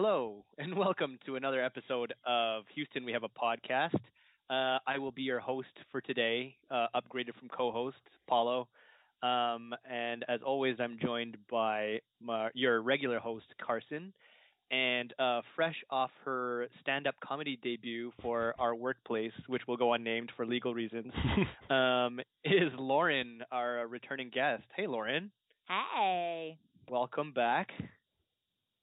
Hello, and welcome to another episode of Houston. We have a podcast. Uh, I will be your host for today, uh, upgraded from co-host Paulo, um, and as always, I'm joined by my, your regular host Carson. And uh, fresh off her stand-up comedy debut for our workplace, which will go unnamed for legal reasons, um, is Lauren, our returning guest. Hey, Lauren. Hey. Welcome back.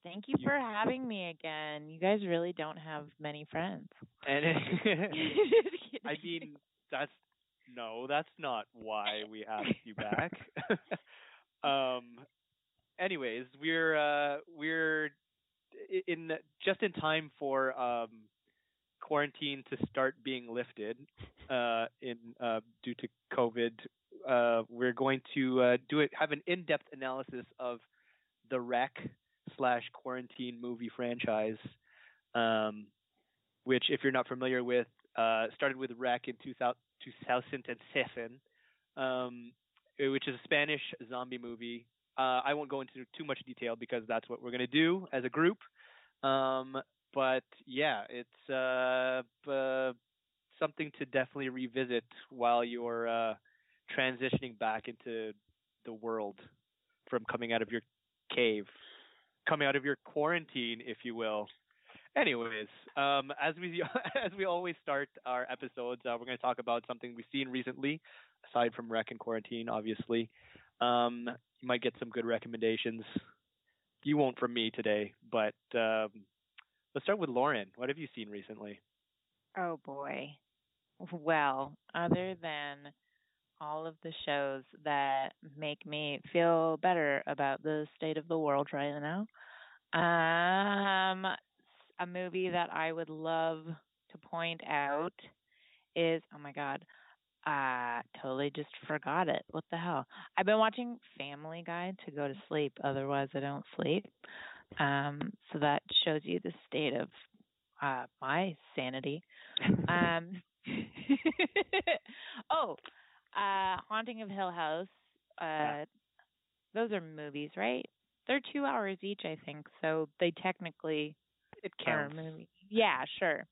Thank you, You- for having me again. You guys really don't have many friends. And I mean, that's no, that's not why we asked you back. um, anyways, we're uh, we're in just in time for um, quarantine to start being lifted uh, in uh, due to COVID. Uh, we're going to uh, do it have an in-depth analysis of the Rec slash quarantine movie franchise. Um, which, if you're not familiar with, uh, started with Rec in 2000, 2007, um, eh, which is a Spanish zombie movie. Uh, I won't go into too much detail because that's what we're going to do as a group. Um, but yeah, it's uh, uh, something to definitely revisit while you're uh, transitioning back into the world from coming out of your cave, coming out of your quarantine, if you will. Anyways, um, as we as we always start our episodes, uh, we're going to talk about something we've seen recently, aside from Rec and Quarantine, obviously. Um, you might get some good recommendations. You won't from me today, but um, let's start with Lauren. What have you seen recently? oh boy. Well, other than all of the shows that make me feel better about the state of the world right now, um, a movie that I would love to point out is oh my god, uh totally just forgot it. What the hell? I've been watching Family Guy to go to sleep, otherwise I don't sleep. Um so that shows you the state of uh my sanity. Um Oh, uh Haunting of Hill House. Uh Yeah. those are movies, right? They're 2 hours each, I think. So they technically it counts. movie. Yeah, sure.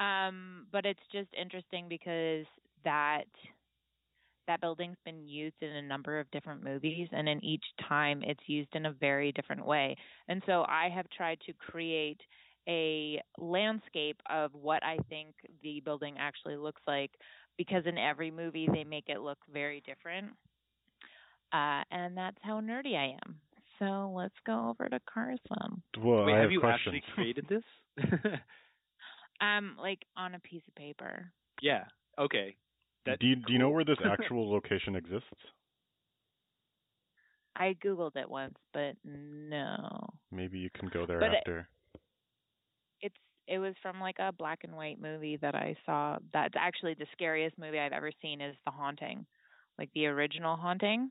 Um, but it's just interesting because that that building's been used in a number of different movies and in each time it's used in a very different way. And so I have tried to create a landscape of what I think the building actually looks like because in every movie they make it look very different. Uh, and that's how nerdy I am. So let's go over to Carson. Well, Wait, I have have you questions. actually created this? Um, like on a piece of paper. yeah. Okay. That's do you do you know where this actual location exists? I googled it once, but no. Maybe you can go there But after. It's it was from like a black and white movie that I saw. That's actually the scariest movie I've ever seen is The Haunting, like the original Haunting,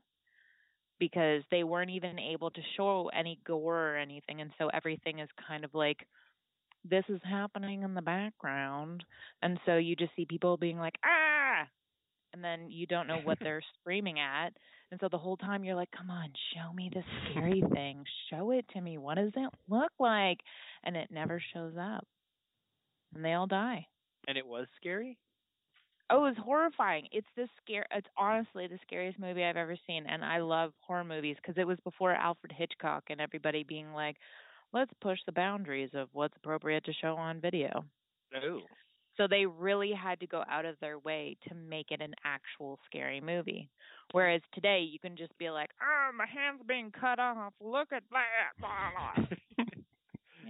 because they weren't even able to show any gore or anything, and so everything is kind of like this is happening in the background, and so you just see people being like ah, and then you don't know what they're screaming at, and so the whole time you're like, come on, show me the scary thing, show it to me. What does it look like? And it never shows up, and they all die. and it was scary. Oh, it was horrifying. It's the scare. It's honestly the scariest movie I've ever seen, and I love horror movies because it was before Alfred Hitchcock and everybody being like, "Let's push the boundaries of what's appropriate to show on video." Oh. So they really had to go out of their way to make it an actual scary movie. Whereas today you can just be like, "Oh, my hand's being cut off. Look at that."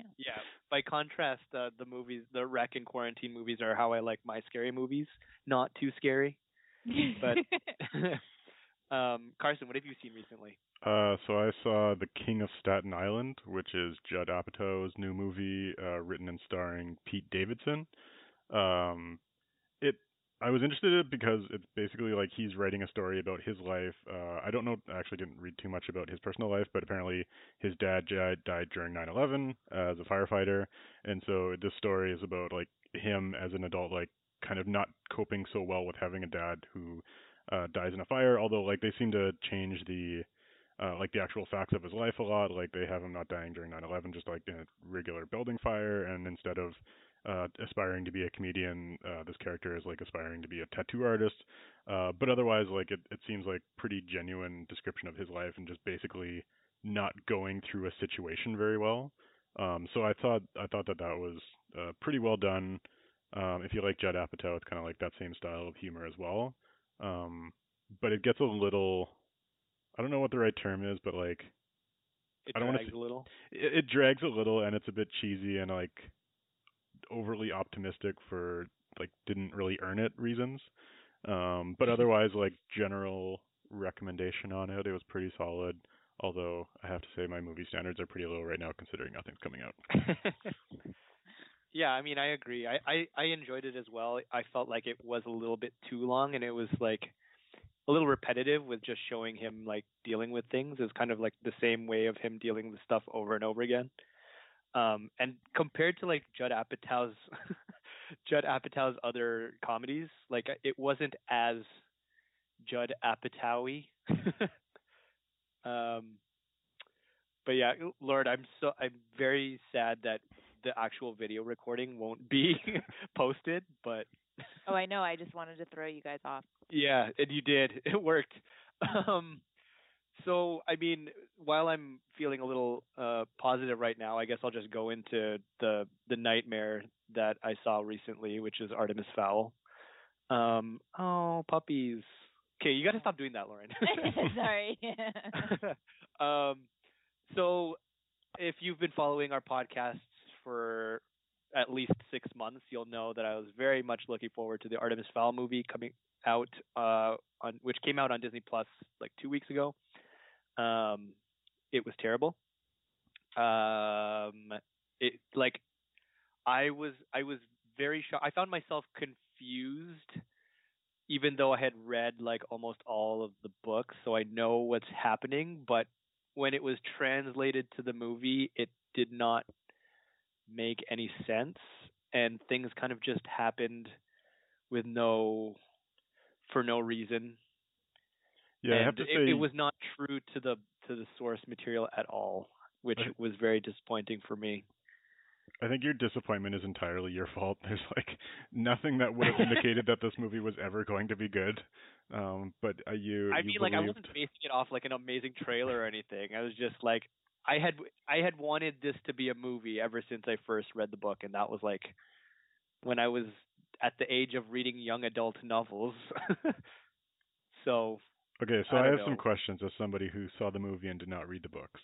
Blah, blah." Yeah. Yeah. By contrast, uh, the movies, the Rec and Quarantine movies, are how I like my scary movies. Not too scary. But um, Carson, what have you seen recently? Uh, so I saw The King of Staten Island, which is Judd Apatow's new movie, uh, written and starring Pete Davidson. Um, it I was interested because it's basically like he's writing a story about his life. Uh, I don't know, I actually didn't read too much about his personal life, but apparently his dad died, died during 9/11 uh, as a firefighter, and so this story is about like him as an adult, like kind of not coping so well with having a dad who uh, dies in a fire. Although like they seem to change the uh, like the actual facts of his life a lot. Like they have him not dying during 9/11, just like in a regular building fire, and instead of uh, aspiring to be a comedian, uh, this character is like aspiring to be a tattoo artist. Uh, but otherwise, like it, it seems like pretty genuine description of his life and just basically not going through a situation very well. Um, so I thought I thought that that was uh, pretty well done. Um, if you like Judd Apatow, it's kind of like that same style of humor as well. Um, but it gets a little I don't know what the right term is, but like It I don't drags say- a little. it, it drags a little and it's a bit cheesy and like overly optimistic for like didn't really earn it reasons. Um, but otherwise, like general recommendation on it, it was pretty solid. Although I have to say my movie standards are pretty low right now considering nothing's coming out. yeah, I mean, I agree. I, I I enjoyed it as well. I felt like it was a little bit too long, and it was like a little repetitive with just showing him like dealing with things. It's kind of like the same way of him dealing with stuff over and over again. Um, and compared to like Judd Apatow's Judd Apatow's other comedies, like it wasn't as Judd Apatowy. um, but yeah, Lord, I'm so I'm very sad that the actual video recording won't be posted, but Oh, I know. I just wanted to throw you guys off. yeah, and you did. It worked. Um, so I mean, while I'm feeling a little uh, positive right now, I guess I'll just go into the the nightmare that I saw recently, which is Artemis Fowl. Um, oh, puppies. Okay, you got to stop doing that, Lauren. Sorry. um, so if you've been following our podcasts for at least six months, you'll know that I was very much looking forward to the Artemis Fowl movie coming out uh, on which came out on Disney Plus like two weeks ago. Um, it was terrible. Um, it like I was I was very shocked. I found myself confused, even though I had read like almost all of the books, so I know what's happening. But when it was translated to the movie, it did not make any sense, and things kind of just happened with no for no reason. Yeah, I have to it, say it was not true to the to the source material at all, which Right. was very disappointing for me. I think your disappointment is entirely your fault. There's like nothing that would have indicated that this movie was ever going to be good. Um, but uh, you, I you mean, like I wasn't basing it off like an amazing trailer or anything. I was just like, I had I had wanted this to be a movie ever since I first read the book, and that was like when I was at the age of reading young adult novels. so Okay, so I I, have some questions as somebody who saw the movie and did not read the books.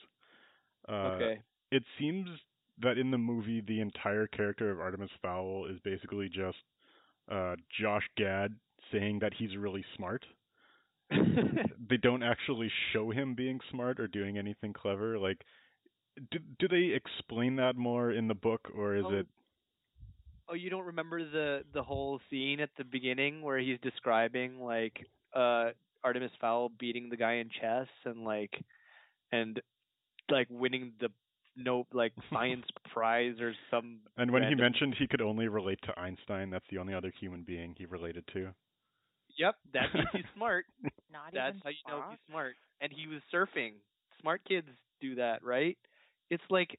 Uh, okay, It seems that in the movie, the entire character of Artemis Fowl is basically just uh, Josh Gad saying that he's really smart. they don't actually show him being smart or doing anything clever. Like, do, do they explain that more in the book, or is Oh, it? oh, you don't remember the the whole scene at the beginning where he's describing like uh Artemis Fowl beating the guy in chess and like and like winning the no like science prize or some And when he mentioned he could only relate to Einstein, that's the only other human being he related to. Yep, that means he's smart. Not That's even how you know he's smart. And he was surfing. Smart kids do that, right? It's like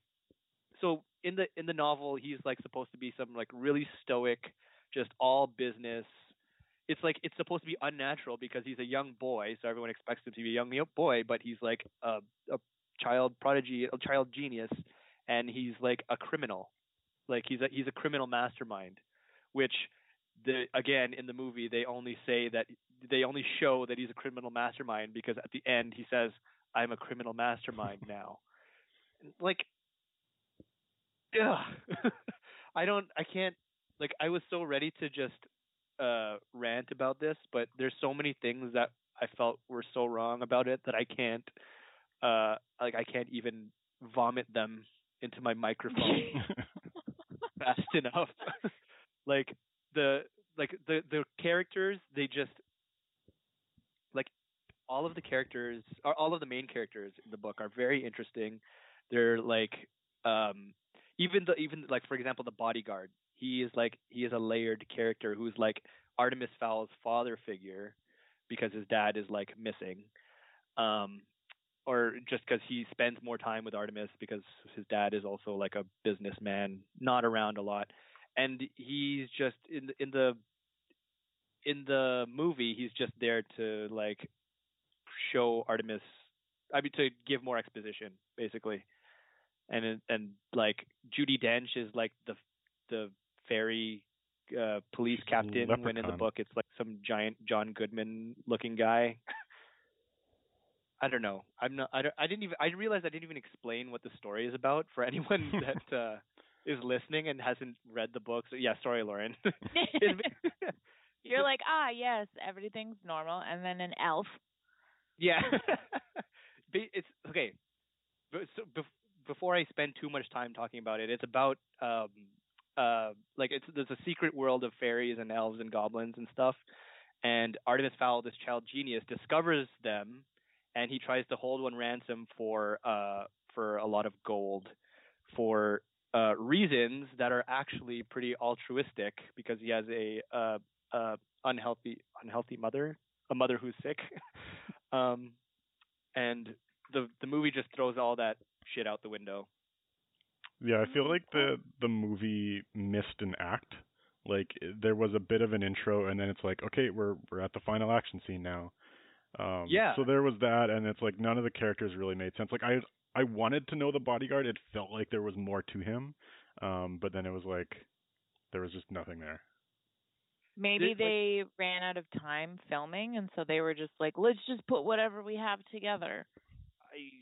so in the in the novel he's like supposed to be some like really stoic, just all business. It's like it's supposed to be unnatural because he's a young boy, so everyone expects him to be a young boy, but he's like a a child prodigy, a child genius, and he's like a criminal. Like he's a he's a criminal mastermind, which the again in the movie they only say that they only show that he's a criminal mastermind because at the end he says I'm a criminal mastermind now. Like ugh. I don't I can't like I was so ready to just uh rant about this, but there's so many things that I felt were so wrong about it that I can't uh like I can't even vomit them into my microphone fast enough. like the like the the characters they just like all of the characters or all of the main characters in the book are very interesting. They're like um even the even like for example the bodyguard he is like he is a layered character who's like Artemis Fowl's father figure because his dad is like missing. Um or just because he spends more time with Artemis because his dad is also like a businessman, not around a lot, and he's just in in the in the movie he's just there to like show Artemis, I mean to give more exposition basically, and and like Judi Dench is like the the fairy uh, police captain Leprechaun. when in the book it's like some giant John Goodman looking guy. I don't know. I'm not. I, don't, I didn't even. I realized I didn't even explain what the story is about for anyone that uh, is listening and hasn't read the books. Yeah, sorry, Lauren. You're like, ah, yes, everything's normal, and then an elf. yeah. It's okay. So bef- before I spend too much time talking about it, it's about um uh like it's there's a secret world of fairies and elves and goblins and stuff. And Artemis Fowl, this child genius, discovers them and he tries to hold one ransom for uh for a lot of gold for uh reasons that are actually pretty altruistic because he has a uh uh unhealthy unhealthy mother a mother who's sick um and the the movie just throws all that shit out the window Yeah, I feel like the the movie missed an act. Like there was a bit of an intro, and then it's like, okay, we're we're at the final action scene now. Um, Yeah. So there was that, and it's like none of the characters really made sense. Like I I wanted to know the bodyguard. It felt like there was more to him, um, but then it was like there was just nothing there. Maybe like- they ran out of time filming, and so they were just like, let's just put whatever we have together. I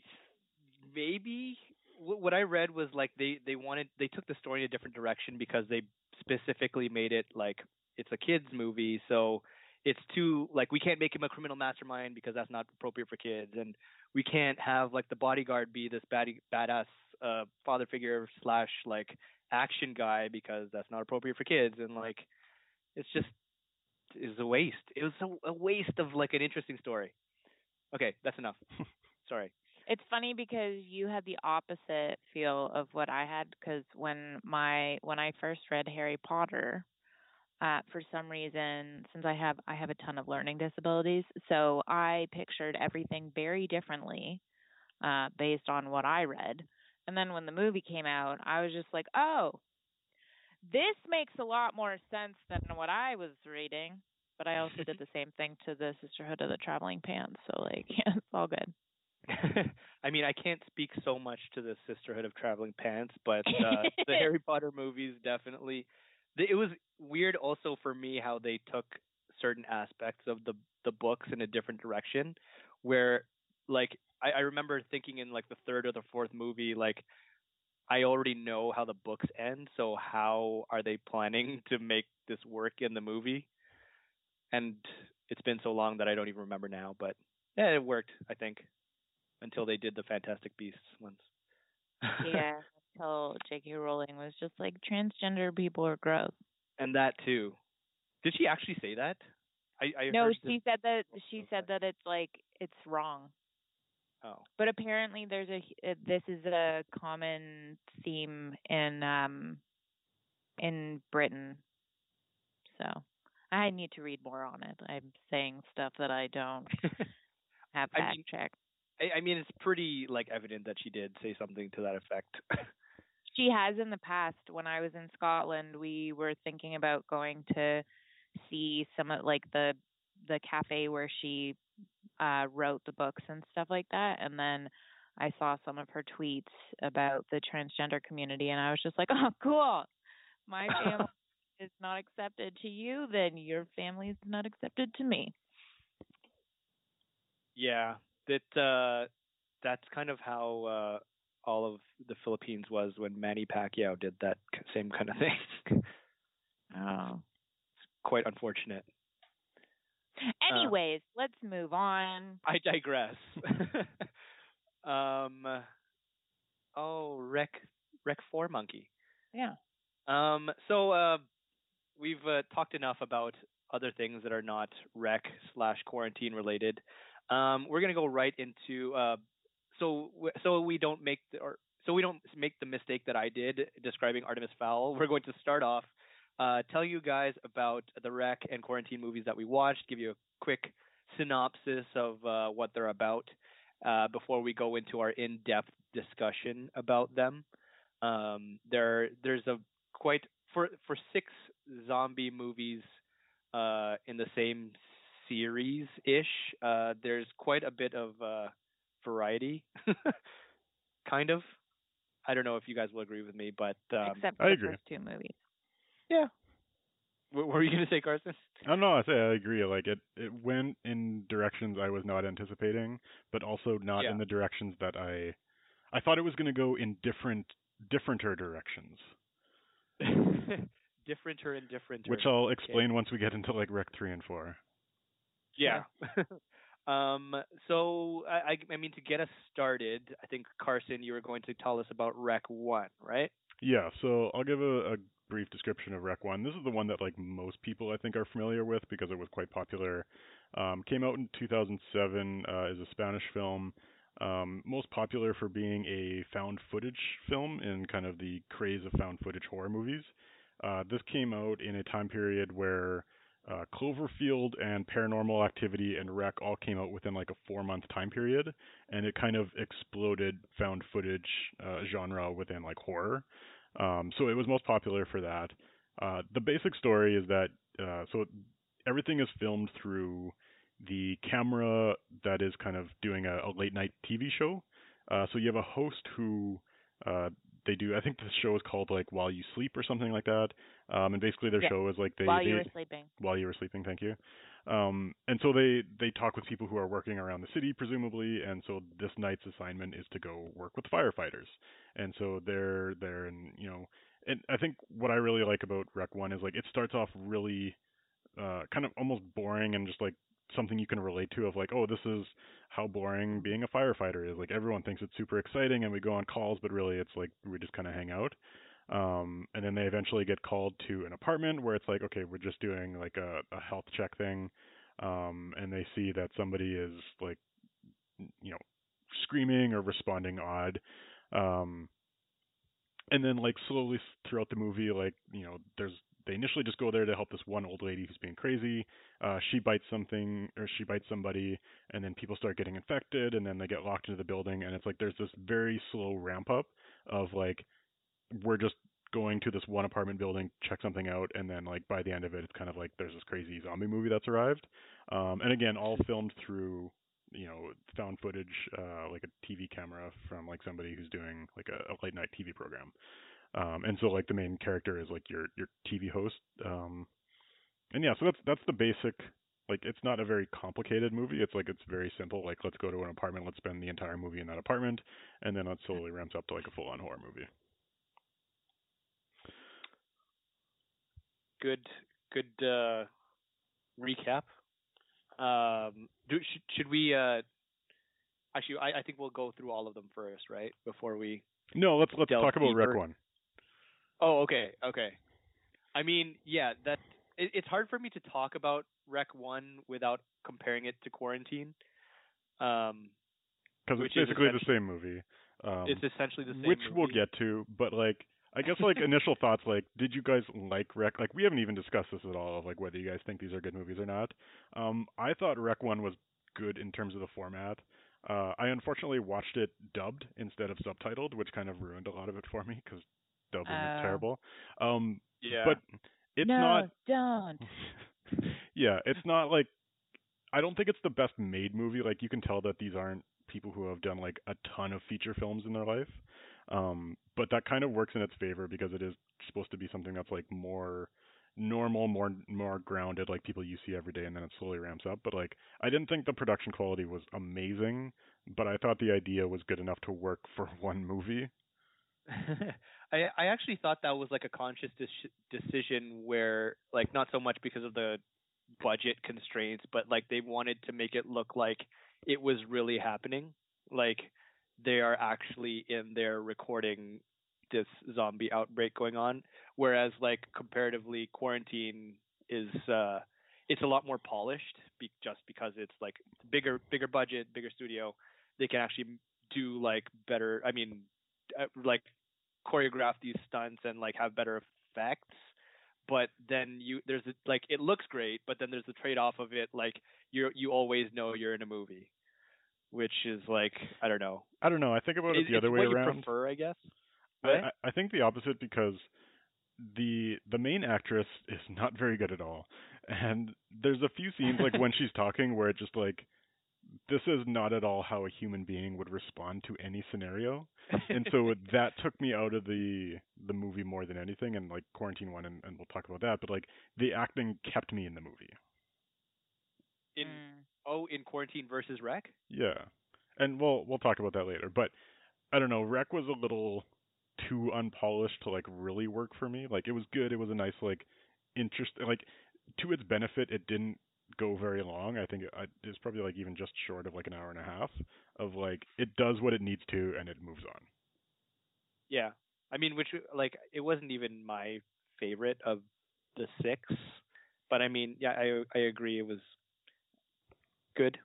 maybe wh- what I read was like they they wanted they took the story in a different direction because they specifically made it like it's a kids movie, so it's too like we can't make him a criminal mastermind because that's not appropriate for kids, and we can't have like the bodyguard be this bad badass uh father figure slash like action guy because that's not appropriate for kids, and like it's just is a waste. It was a, a waste of like an interesting story. Okay, that's enough. Sorry. It's funny because you had the opposite feel of what I had because when my when I first read Harry Potter, uh, for some reason, since I have I have a ton of learning disabilities, so I pictured everything very differently uh, based on what I read. And then when the movie came out, I was just like, oh, this makes a lot more sense than what I was reading. But I also did the same thing to the Sisterhood of the Traveling Pants, so like, yeah, it's all good. I mean, I can't speak so much to the Sisterhood of Traveling Pants, but uh, the Harry Potter movies definitely. It was weird also for me how they took certain aspects of the the books in a different direction, where like I, I remember thinking in like the third or the fourth movie, like I already know how the books end, so how are they planning to make this work in the movie? And it's been so long that I don't even remember now, but yeah, it worked, I think until they did the Fantastic Beasts ones. yeah, until J.K. Rowling was just like transgender people are gross. and that too. Did she actually say that? I, I no, she said that Oh, she okay. said that it's like it's wrong. Oh, But apparently, there's a uh, this is a common theme in um in Britain. So I need to read more on it. I'm saying stuff that I don't have I fact mean- checked. I, I mean it's pretty like evident that she did say something to that effect. She has in the past. When I was in Scotland, we were thinking about going to see some of like the the cafe where she uh wrote the books and stuff like that. And then I saw some of her tweets about the transgender community, and I was just like, "Oh, cool! My family is not accepted to you, then your family is not accepted to me." yeah, that uh, that's kind of how uh, all of the Philippines was when Manny Pacquiao did that same kind of thing. Oh. it's Quite unfortunate. Anyways, let's move on. I digress. um, oh, Rec Rec Four Monkey. Yeah. Um, so uh, we've uh, talked enough about other things that are not rec slash quarantine related. Um, we're gonna go right into uh, so so we don't make the, or so we don't make the mistake that I did describing Artemis Fowl. We're going to start off uh, tell you guys about the rec and quarantine movies that we watched, give you a quick synopsis of uh, what they're about, uh, before we go into our in-depth discussion about them. Um, there, there's a quite for for six zombie movies uh, in the same series ish. Uh, there's quite a bit of uh, variety, kind of. I don't know if you guys will agree with me, but um, Except I for the agree. first two movies. yeah. What were you gonna say, Carson? I don't know. I say I agree. Like it, it went in directions I was not anticipating, but also not Yeah. in the directions that I, I thought it was going to go in different, differenter directions, differenter and differenter. which I'll explain once we get into like Rec three and four. Yeah. um. So I, I, I mean, to get us started, I think Carson, you were going to tell us about Rec One, right? Yeah, so I'll give a, a brief description of Rec One. This is the one that like most people I think are familiar with because it was quite popular. Um, came out in 2007 uh, is a Spanish film, um, most popular for being a found footage film in kind of the craze of found footage horror movies. Uh, this came out in a time period where uh, Cloverfield and Paranormal Activity and Rec all came out within like a four month time period, and it kind of exploded found footage uh, genre within like horror. Um, so it was most popular for that. Uh, the basic story is that uh, so everything is filmed through the camera that is kind of doing a, a late night TV show. Uh, so you have a host who uh, they do. I think the show is called like While You Sleep or something like that. Um, and basically their Yeah. show is like they While they, you were sleeping. while you were sleeping. Thank you. Um, and so they they talk with people who are working around the city, presumably. And so this night's assignment is to go work with firefighters. And so they're there, and you know, and I think what I really like about Rec One is like it starts off really uh, kind of almost boring and just like something you can relate to of like, oh, this is how boring being a firefighter is. Like everyone thinks it's super exciting and we go on calls, but really it's like we just kind of hang out. Um, and then they eventually get called to an apartment where it's like, okay, we're just doing like a, a health check thing. Um, and they see that somebody is like, you know, screaming or responding odd. Um, and then like slowly throughout the movie, like, you know, there's, they initially just go there to help this one old lady who's being crazy. Uh, she bites something or she bites somebody and then people start getting infected and then they get locked into the building and it's like there's this very slow ramp up of like we're just going to this one apartment building, check something out, and then like by the end of it, it's kind of like there's this crazy zombie movie that's arrived. Um, and again, all filmed through you know found footage, uh, like a TV camera from like somebody who's doing like a, a late night TV program. Um, and so like the main character is like your your TV host. Um, and yeah, so that's that's the basic. Like it's not a very complicated movie. It's like it's very simple. Like let's go to an apartment, let's spend the entire movie in that apartment, and then it slowly ramps up to like a full on horror movie. Good, good uh, recap. Um, do should, should we? Uh, actually, I, I think we'll go through all of them first, right? Before we. No, let's let's talk about Rec deeper. One. Oh, okay, okay. I mean, yeah, that it, it's hard for me to talk about Rec One without comparing it to Quarantine. Um, because it's basically the same movie. Um, it's essentially the same. which we'll get to, but like I guess like initial thoughts, like did you guys like Rec? Like we haven't even discussed this at all of like whether you guys think these are good movies or not. Um, I thought Rec One was good in terms of the format. Uh, I unfortunately watched it dubbed instead of subtitled, which kind of ruined a lot of it for me because dubbing Oh. is terrible. Um, Yeah. but it's no, not don't. yeah, it's not like I don't think it's the best made movie. Like you can tell that these aren't people who have done like a ton of feature films in their life. Um, but that kind of works in its favor because it is supposed to be something that's like more normal, more more grounded, like people you see every day, and then it slowly ramps up. But like I didn't think the production quality was amazing, but I thought the idea was good enough to work for one movie. I I actually thought that was like a conscious dec- decision where like not so much because of the budget constraints, but like they wanted to make it look like it was really happening. Like they are actually in there recording this zombie outbreak going on, whereas like comparatively, quarantine is uh it's a lot more polished be- just because it's like bigger bigger budget, bigger studio. They can actually do like better. I mean, uh, like choreograph these stunts and like have better effects but then you there's a, like it looks great but then there's the trade off of it like you you always know you're in a movie which is like I don't know. I don't know. I think about it, It- the other way what around. you prefer, I guess. I, Right? I I think the opposite because the the main actress is not very good at all, and there's a few scenes like when she's talking where it just like this is not at all how a human being would respond to any scenario, and so that took me out of the the movie more than anything. And like quarantine one, and, and we'll talk about that. But like the acting kept me in the movie. in Mm. Oh, in quarantine versus rec. Yeah, and we'll we'll talk about that later. But I don't know, Rec was a little too unpolished to like really work for me. Like it was good. It was a nice like interest. Like to its benefit, it didn't go very long. I think it, it's probably like even just short of like an hour and a half of like it does what it needs to and it moves on. Yeah, I mean, which like it wasn't even my favorite of the six, but I mean, yeah, I I agree. It was good.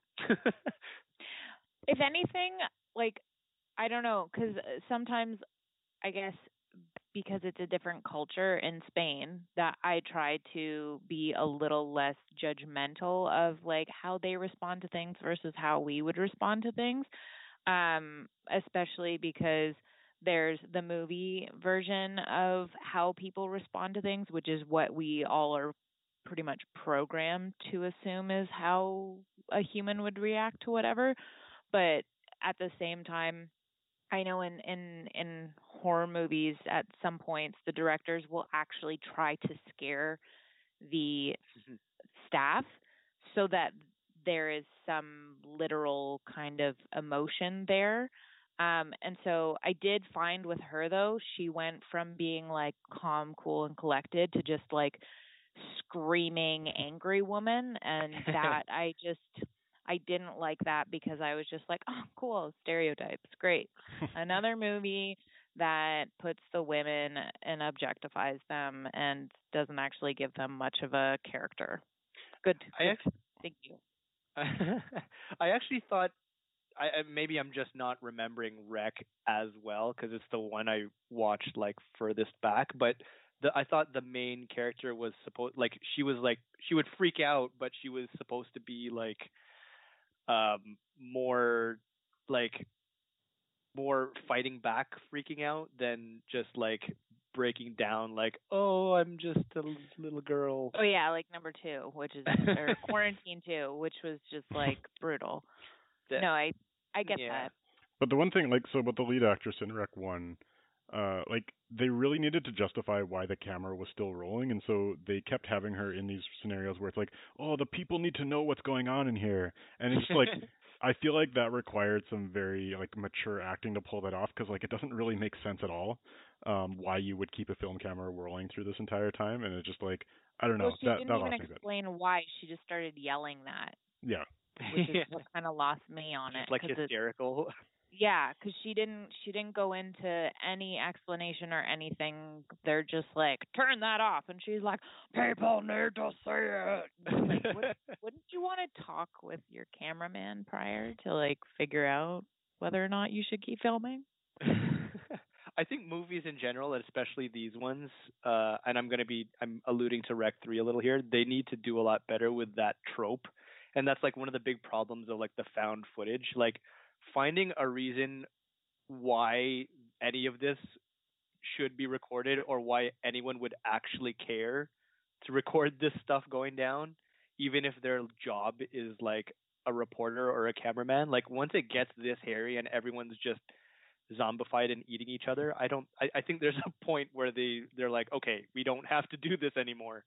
if anything, like I don't know, because sometimes I guess because it's a different culture in Spain that I try to be a little less judgmental of like how they respond to things versus how we would respond to things. Um, especially because there's the movie version of how people respond to things, which is what we all are pretty much programmed to assume is how a human would react to whatever. But at the same time, I know in in in horror movies at some points the directors will actually try to scare the Mhm. staff so that there is some literal kind of emotion there. Um, and so I did find with her though, she went from being like calm, cool, and collected to just like screaming angry woman, and that I just I didn't like that because I was just like, oh, cool, stereotypes, great. Another movie that puts the women and objectifies them and doesn't actually give them much of a character. Good. I actually, Thank you. I actually thought I maybe I'm just not remembering Rec as well because it's the one I watched like furthest back. But the I thought the main character was supposed like she was like she would freak out, but she was supposed to be like um more like more fighting back, freaking out than just like breaking down like oh I'm just a little girl. Oh yeah, like number two, which is or quarantine two, which was just like brutal. That- No, I I get yeah. that. But the one thing, like, so with the lead actress in Rec One, uh, like they really needed to justify why the camera was still rolling, and so they kept having her in these scenarios where it's like, oh, the people need to know what's going on in here, and it's just like, I feel like that required some very like mature acting to pull that off because like it doesn't really make sense at all, um, why you would keep a film camera whirling through this entire time, and it's just like, I don't know, well, she that didn't that even lost me a bit. explain why. She just started yelling that, Yeah, which is Yeah. what kind of lost me on Just it. like 'cause it- hysterical. Yeah, because she didn't she didn't go into any explanation or anything. They're just like, turn that off, and she's like, people need to see it. Like, "Wouldn't- wouldn't you want to talk with your cameraman prior to like figure out whether or not you should keep filming? I think movies in general, and especially these ones, uh, and I'm going to be I'm alluding to Rec Three a little here. They need to do a lot better with that trope, and that's like one of the big problems of like the found footage. Like finding a reason why any of this should be recorded or why anyone would actually care to record this stuff going down, even if their job is like a reporter or a cameraman. Like once it gets this hairy and everyone's just zombified and eating each other, I don't. I, I think there's a point where they they're like, okay, we don't have to do this anymore.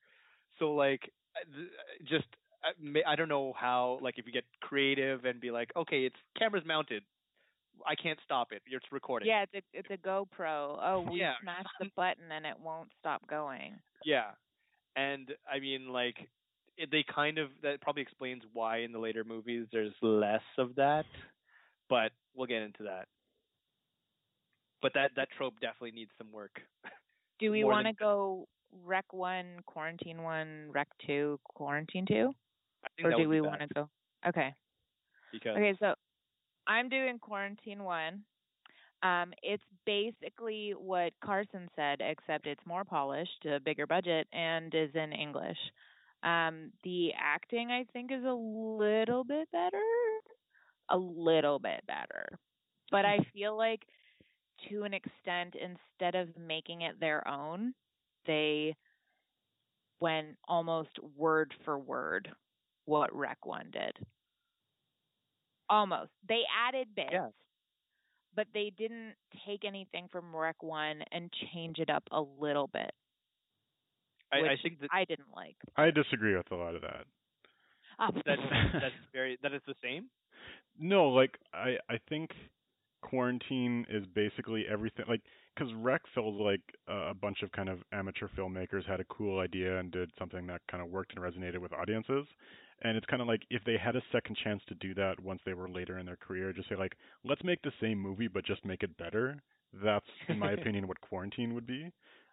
So like, just I I don't know how like if you get creative and be like, okay, it's cameras mounted. I can't stop it. It's recording. Yeah, it's a it's a GoPro. Oh, we Yeah. smashed the button and it won't stop going. Yeah, and I mean, like, it, they kind of that probably explains why in the later movies there's less of that, but we'll get into that. But that that trope definitely needs some work. Do we want to than- go rec one, quarantine one, rec two, quarantine two, or do we want to go? Okay. Because Okay, so I'm doing quarantine one. Um, it's basically what Carson said, except it's more polished, a bigger budget, and is in English. Um, the acting I think is a little bit better. a little bit better. But I feel like to an extent instead of making it their own, they went almost word for word what Rec 1 did. Almost. They added bits. Yeah. But they didn't take anything from Rec 1 and change it up a little bit. I, which I think that I didn't like. I disagree with a lot of that. Oh. that that's very that is the same. No, like I I think quarantine is basically everything like because Rec feels like uh, a bunch of kind of amateur filmmakers had a cool idea and did something that kind of worked and resonated with audiences. And it's kind of like if they had a second chance to do that once they were later in their career, just say like, let's make the same movie but just make it better. That's, in my opinion, what Quarantine would be.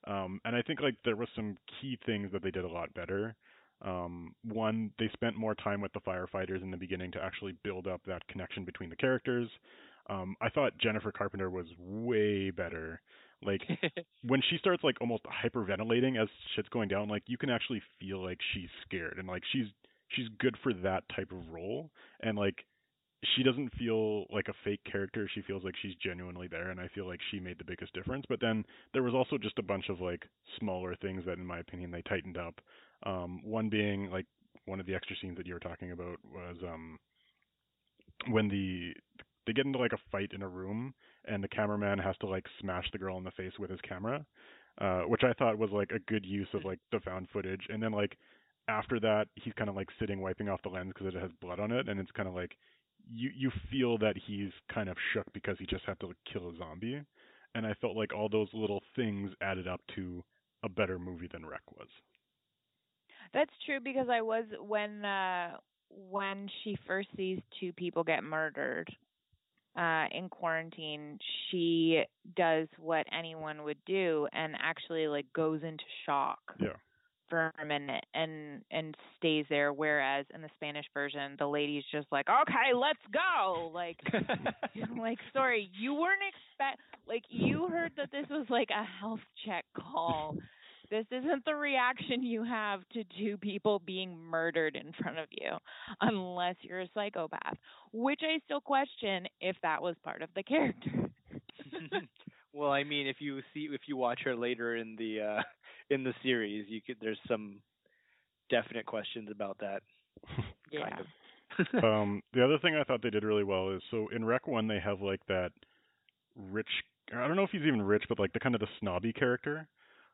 Um, and I think like there was some key things that they did a lot better. Um, one, they spent more time with the firefighters in the beginning to actually build up that connection between the characters. Um, I thought Jennifer Carpenter was way better. Like when she starts like almost hyperventilating as shit's going down, like you can actually feel like she's scared and like she's she's good for that type of role. And like she doesn't feel like a fake character. She feels like she's genuinely there, and I feel like she made the biggest difference. But then there was also just a bunch of like smaller things that, in my opinion, they tightened up. Um, one being like one of the extra scenes that you were talking about was um when the they get into like a fight in a room and the cameraman has to like smash the girl in the face with his camera uh which i thought was like a good use of like the found footage and then like after that he's kind of like sitting wiping off the lens because it has blood on it and it's kind of like you you feel that he's kind of shook because he just had to like, kill a zombie. And i felt like all those little things added up to a better movie than Rec was. That's true because I was when uh when she first sees two people get murdered uh in quarantine, she does what anyone would do and actually like goes into shock. Yeah for a minute and and stays there whereas in the Spanish version the lady's just like, "Okay, let's go." Like like sorry, you weren't expect like you heard that this was like a health check call. This isn't the reaction you have to two people being murdered in front of you, unless you're a psychopath, which I still question if that was part of the character. Mm-hmm. Well, I mean, if you see if you watch her later in the uh in the series, you could there's some definite questions about that. yeah. Kind of. um, the other thing I thought they did really well is so in Rec One they have like that rich. I don't know if he's even rich, but like the kind of the snobby character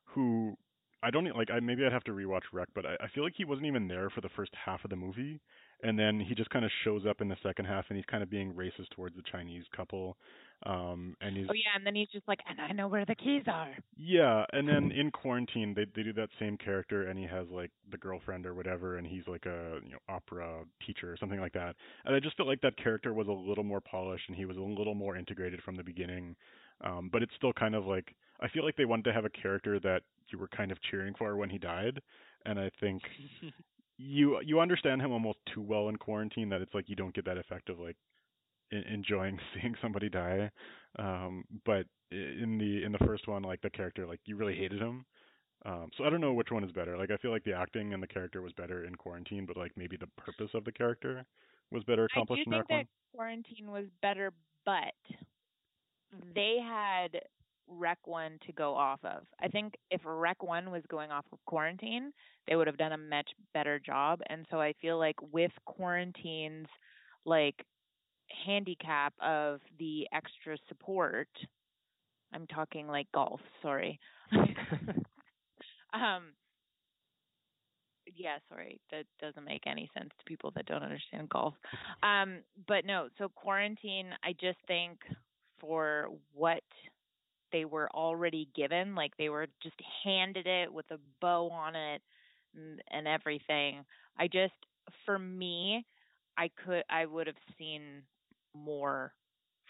who I don't e- like. I maybe I'd have to rewatch Rec, but I, I feel like he wasn't even there for the first half of the movie, and then he just kind of shows up in the second half, and he's kind of being racist towards the Chinese couple. Um, and he's Oh yeah, and then he's just like, and I know where the keys are. yeah, and then in quarantine they they do that same character and he has like the girlfriend or whatever and he's like a you know opera teacher or something like that. And I just felt like that character was a little more polished and he was a little more integrated from the beginning. Um but it's still kind of like I feel like they wanted to have a character that you were kind of cheering for when he died and I think you you understand him almost too well in quarantine that it's like you don't get that effect of like enjoying seeing somebody die. Um, but in the in the first one, like the character, like you really hated him. Um, so I don't know which one is better. Like I feel like the acting and the character was better in quarantine, but like maybe the purpose of the character was better I do accomplished in think that One. quarantine was better, but they had Rec One to go off of. I think if Rec One was going off of quarantine, they would have done a much better job. And so I feel like with quarantine's like handicap of the extra support, I'm talking like golf, sorry. um yeah, sorry, that doesn't make any sense to people that don't understand golf. Um, but no, so quarantine, I just think for what they were already given, like they were just handed it with a bow on it and, and everything. I just, for me, I could, I would have seen more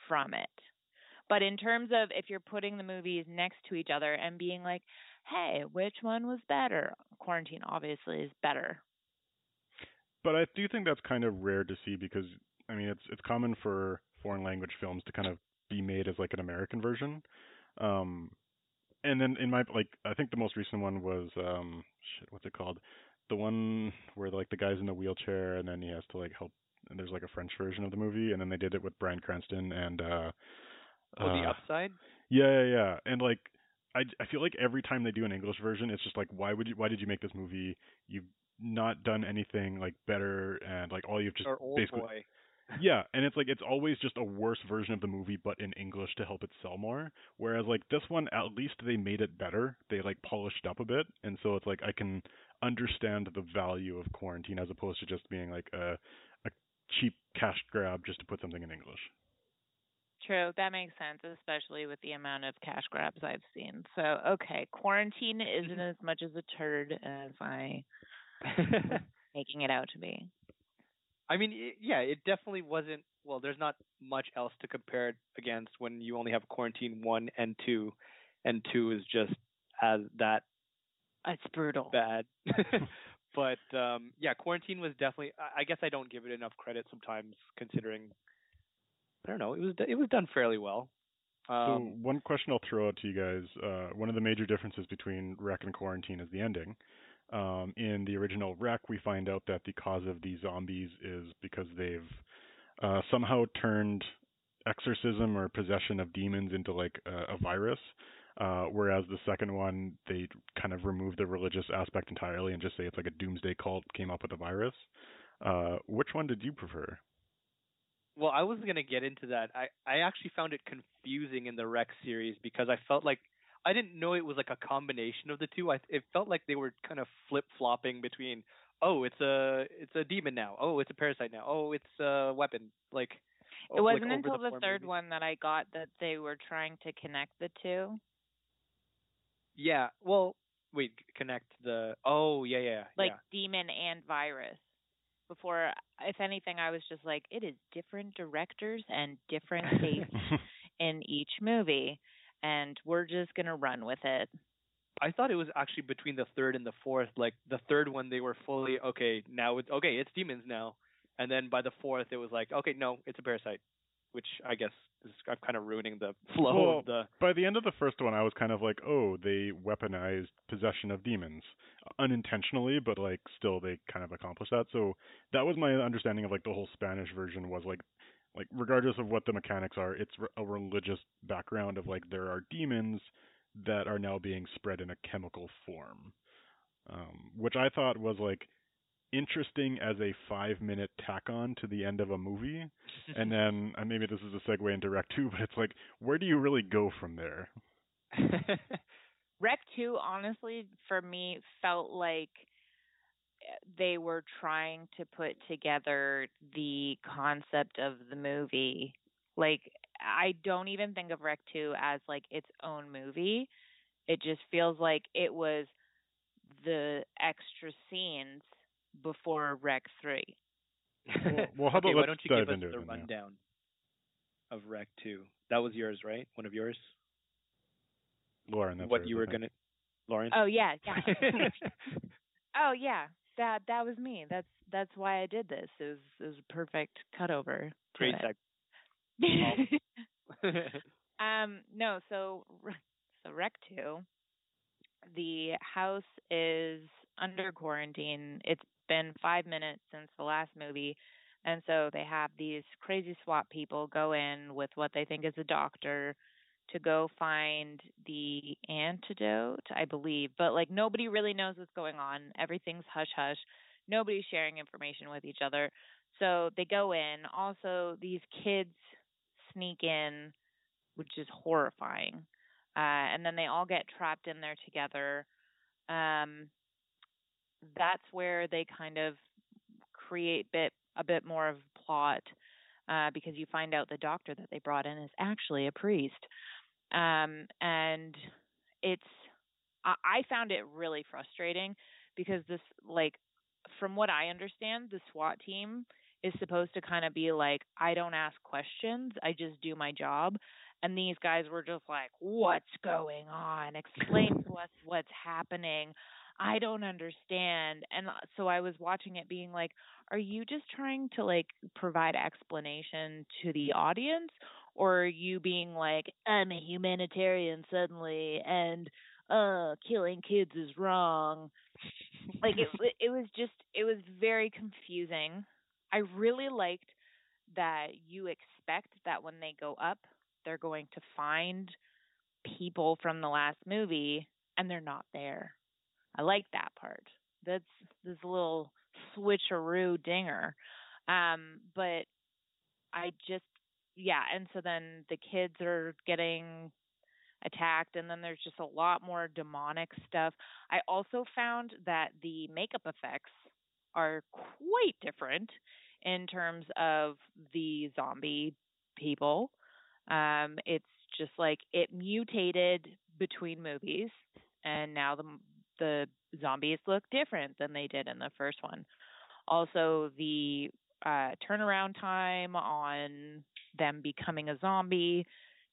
from it. But in terms of if you're putting the movies next to each other and being like, hey, which one was better? Quarantine obviously is better. But I do think that's kind of rare to see because I mean it's it's common for foreign language films to kind of be made as like an American version. Um and then in my like I think the most recent one was um shit what's it called? The one where like the guy's in the wheelchair and then he has to like help and there's like a French version of the movie, and then they did it with Bryan Cranston and uh, Oh, the uh, upside. yeah, yeah, yeah. And like I I feel like every time they do an English version, it's just like why would you why did you make this movie? You've not done anything like better and like all you've just or old basically boy. yeah, and it's like it's always just a worse version of the movie but in English to help it sell more. Whereas like this one at least they made it better. They like polished up a bit and so it's like I can understand the value of quarantine as opposed to just being like a cheap cash grab just to put something in English. True, that makes sense, especially with the amount of cash grabs I've seen. So, okay, quarantine isn't mm-hmm. as much as a turd as I making it out to be. I mean, i yeah, it definitely wasn't. Well, there's not much else to compare it against when you only have quarantine one and two, and two is just as that It's brutal. bad. but um yeah, quarantine was definitely. I guess I don't give it enough credit sometimes, considering. I don't know. It was it was done fairly well. So Um, one question I'll throw out to you guys: uh, one of the major differences between Rec and Quarantine is the ending. Um, in the original Rec, we find out that the cause of these zombies is because they've uh, somehow turned exorcism or possession of demons into like a, a virus. Uh, whereas the second one, they kind of remove the religious aspect entirely and just say it's like a doomsday cult came up with a virus. Uh, which one did you prefer? Well, I was gonna get into that. I I actually found it confusing in the Rex series because I felt like I didn't know it was like a combination of the two. I it felt like they were kind of flip flopping between oh it's a it's a demon now, oh it's a parasite now, oh it's a weapon. Like It oh, wasn't over until the third movies. one that I got that they were trying to connect the two. Yeah. Well, wait, connect the. Oh yeah yeah like yeah. demon and virus. Before, if anything, I was just like, it is different directors and different tastes in each movie, and we're just gonna run with it. I thought it was actually between the third and the fourth. Like the third one, they were fully okay. Now it's okay. It's demons now, and then by the fourth, it was like okay, no, it's a parasite, which I guess is I'm kind of ruining the flow Well, of the. By the end of the first one, I was kind of like, oh, they weaponized possession of demons unintentionally, but like still they kind of accomplished that. So that was my understanding of like the whole Spanish version was like, like regardless of what the mechanics are, it's a religious background of like there are demons that are now being spread in a chemical form, um, which I thought was like interesting as a five minute tack on to the end of a movie and then uh, maybe this is a segue into Rec 2, but it's like, where do you really go from there? Rec 2, honestly, for me, felt like eh, they were trying to put together the concept of the movie. Like, I don't even think of Rec 2 as like its own movie. It just feels like it was the extra scenes before Rec 3. Well, well, how okay, about why let's don't you dive give us into the then, yeah. rundown of Rec Two? That was yours, right? One of yours. Lauren, that's what yours, you were gonna, Lauren. Oh yeah, yeah. oh yeah. That that was me. That's that's why I did this. It was it was a perfect cutover. to Great it. sec. um no, so so Rec 2 the house is under quarantine. It's been 5 minutes since the last movie. And so they have these crazy SWAT people go in with what they think is a doctor to go find the antidote, I believe. But like nobody really knows what's going on. Everything's hush hush. Nobody's sharing information with each other. So they go in. Also, these kids sneak in, which is horrifying. Uh, and then they all get trapped in there together. Um, that's where they kind of create bit a bit more of plot uh, because you find out the doctor that they brought in is actually a priest. Um, and it's I, I found it really frustrating because this like from what I understand, the SWAT team is supposed to kind of be like, I don't ask questions, I just do my job. And these guys were just like, What's going on? Explain to us what's happening. I don't understand. And so I was watching it being like, Are you just trying to like provide explanation to the audience? Or are you being like, I'm a humanitarian suddenly and uh killing kids is wrong like it it was just it was very confusing I really liked that you expect that when they go up, they're going to find people from the last movie and they're not there. I like that part. That's this little switcheroo dinger. Um, but I just yeah, and so then the kids are getting attacked and then there's just a lot more demonic stuff. I also found that the makeup effects are quite different in terms of the zombie people. Um, it's just like it mutated between movies, and now the the zombies look different than they did in the first one. Also, the uh, turnaround time on them becoming a zombie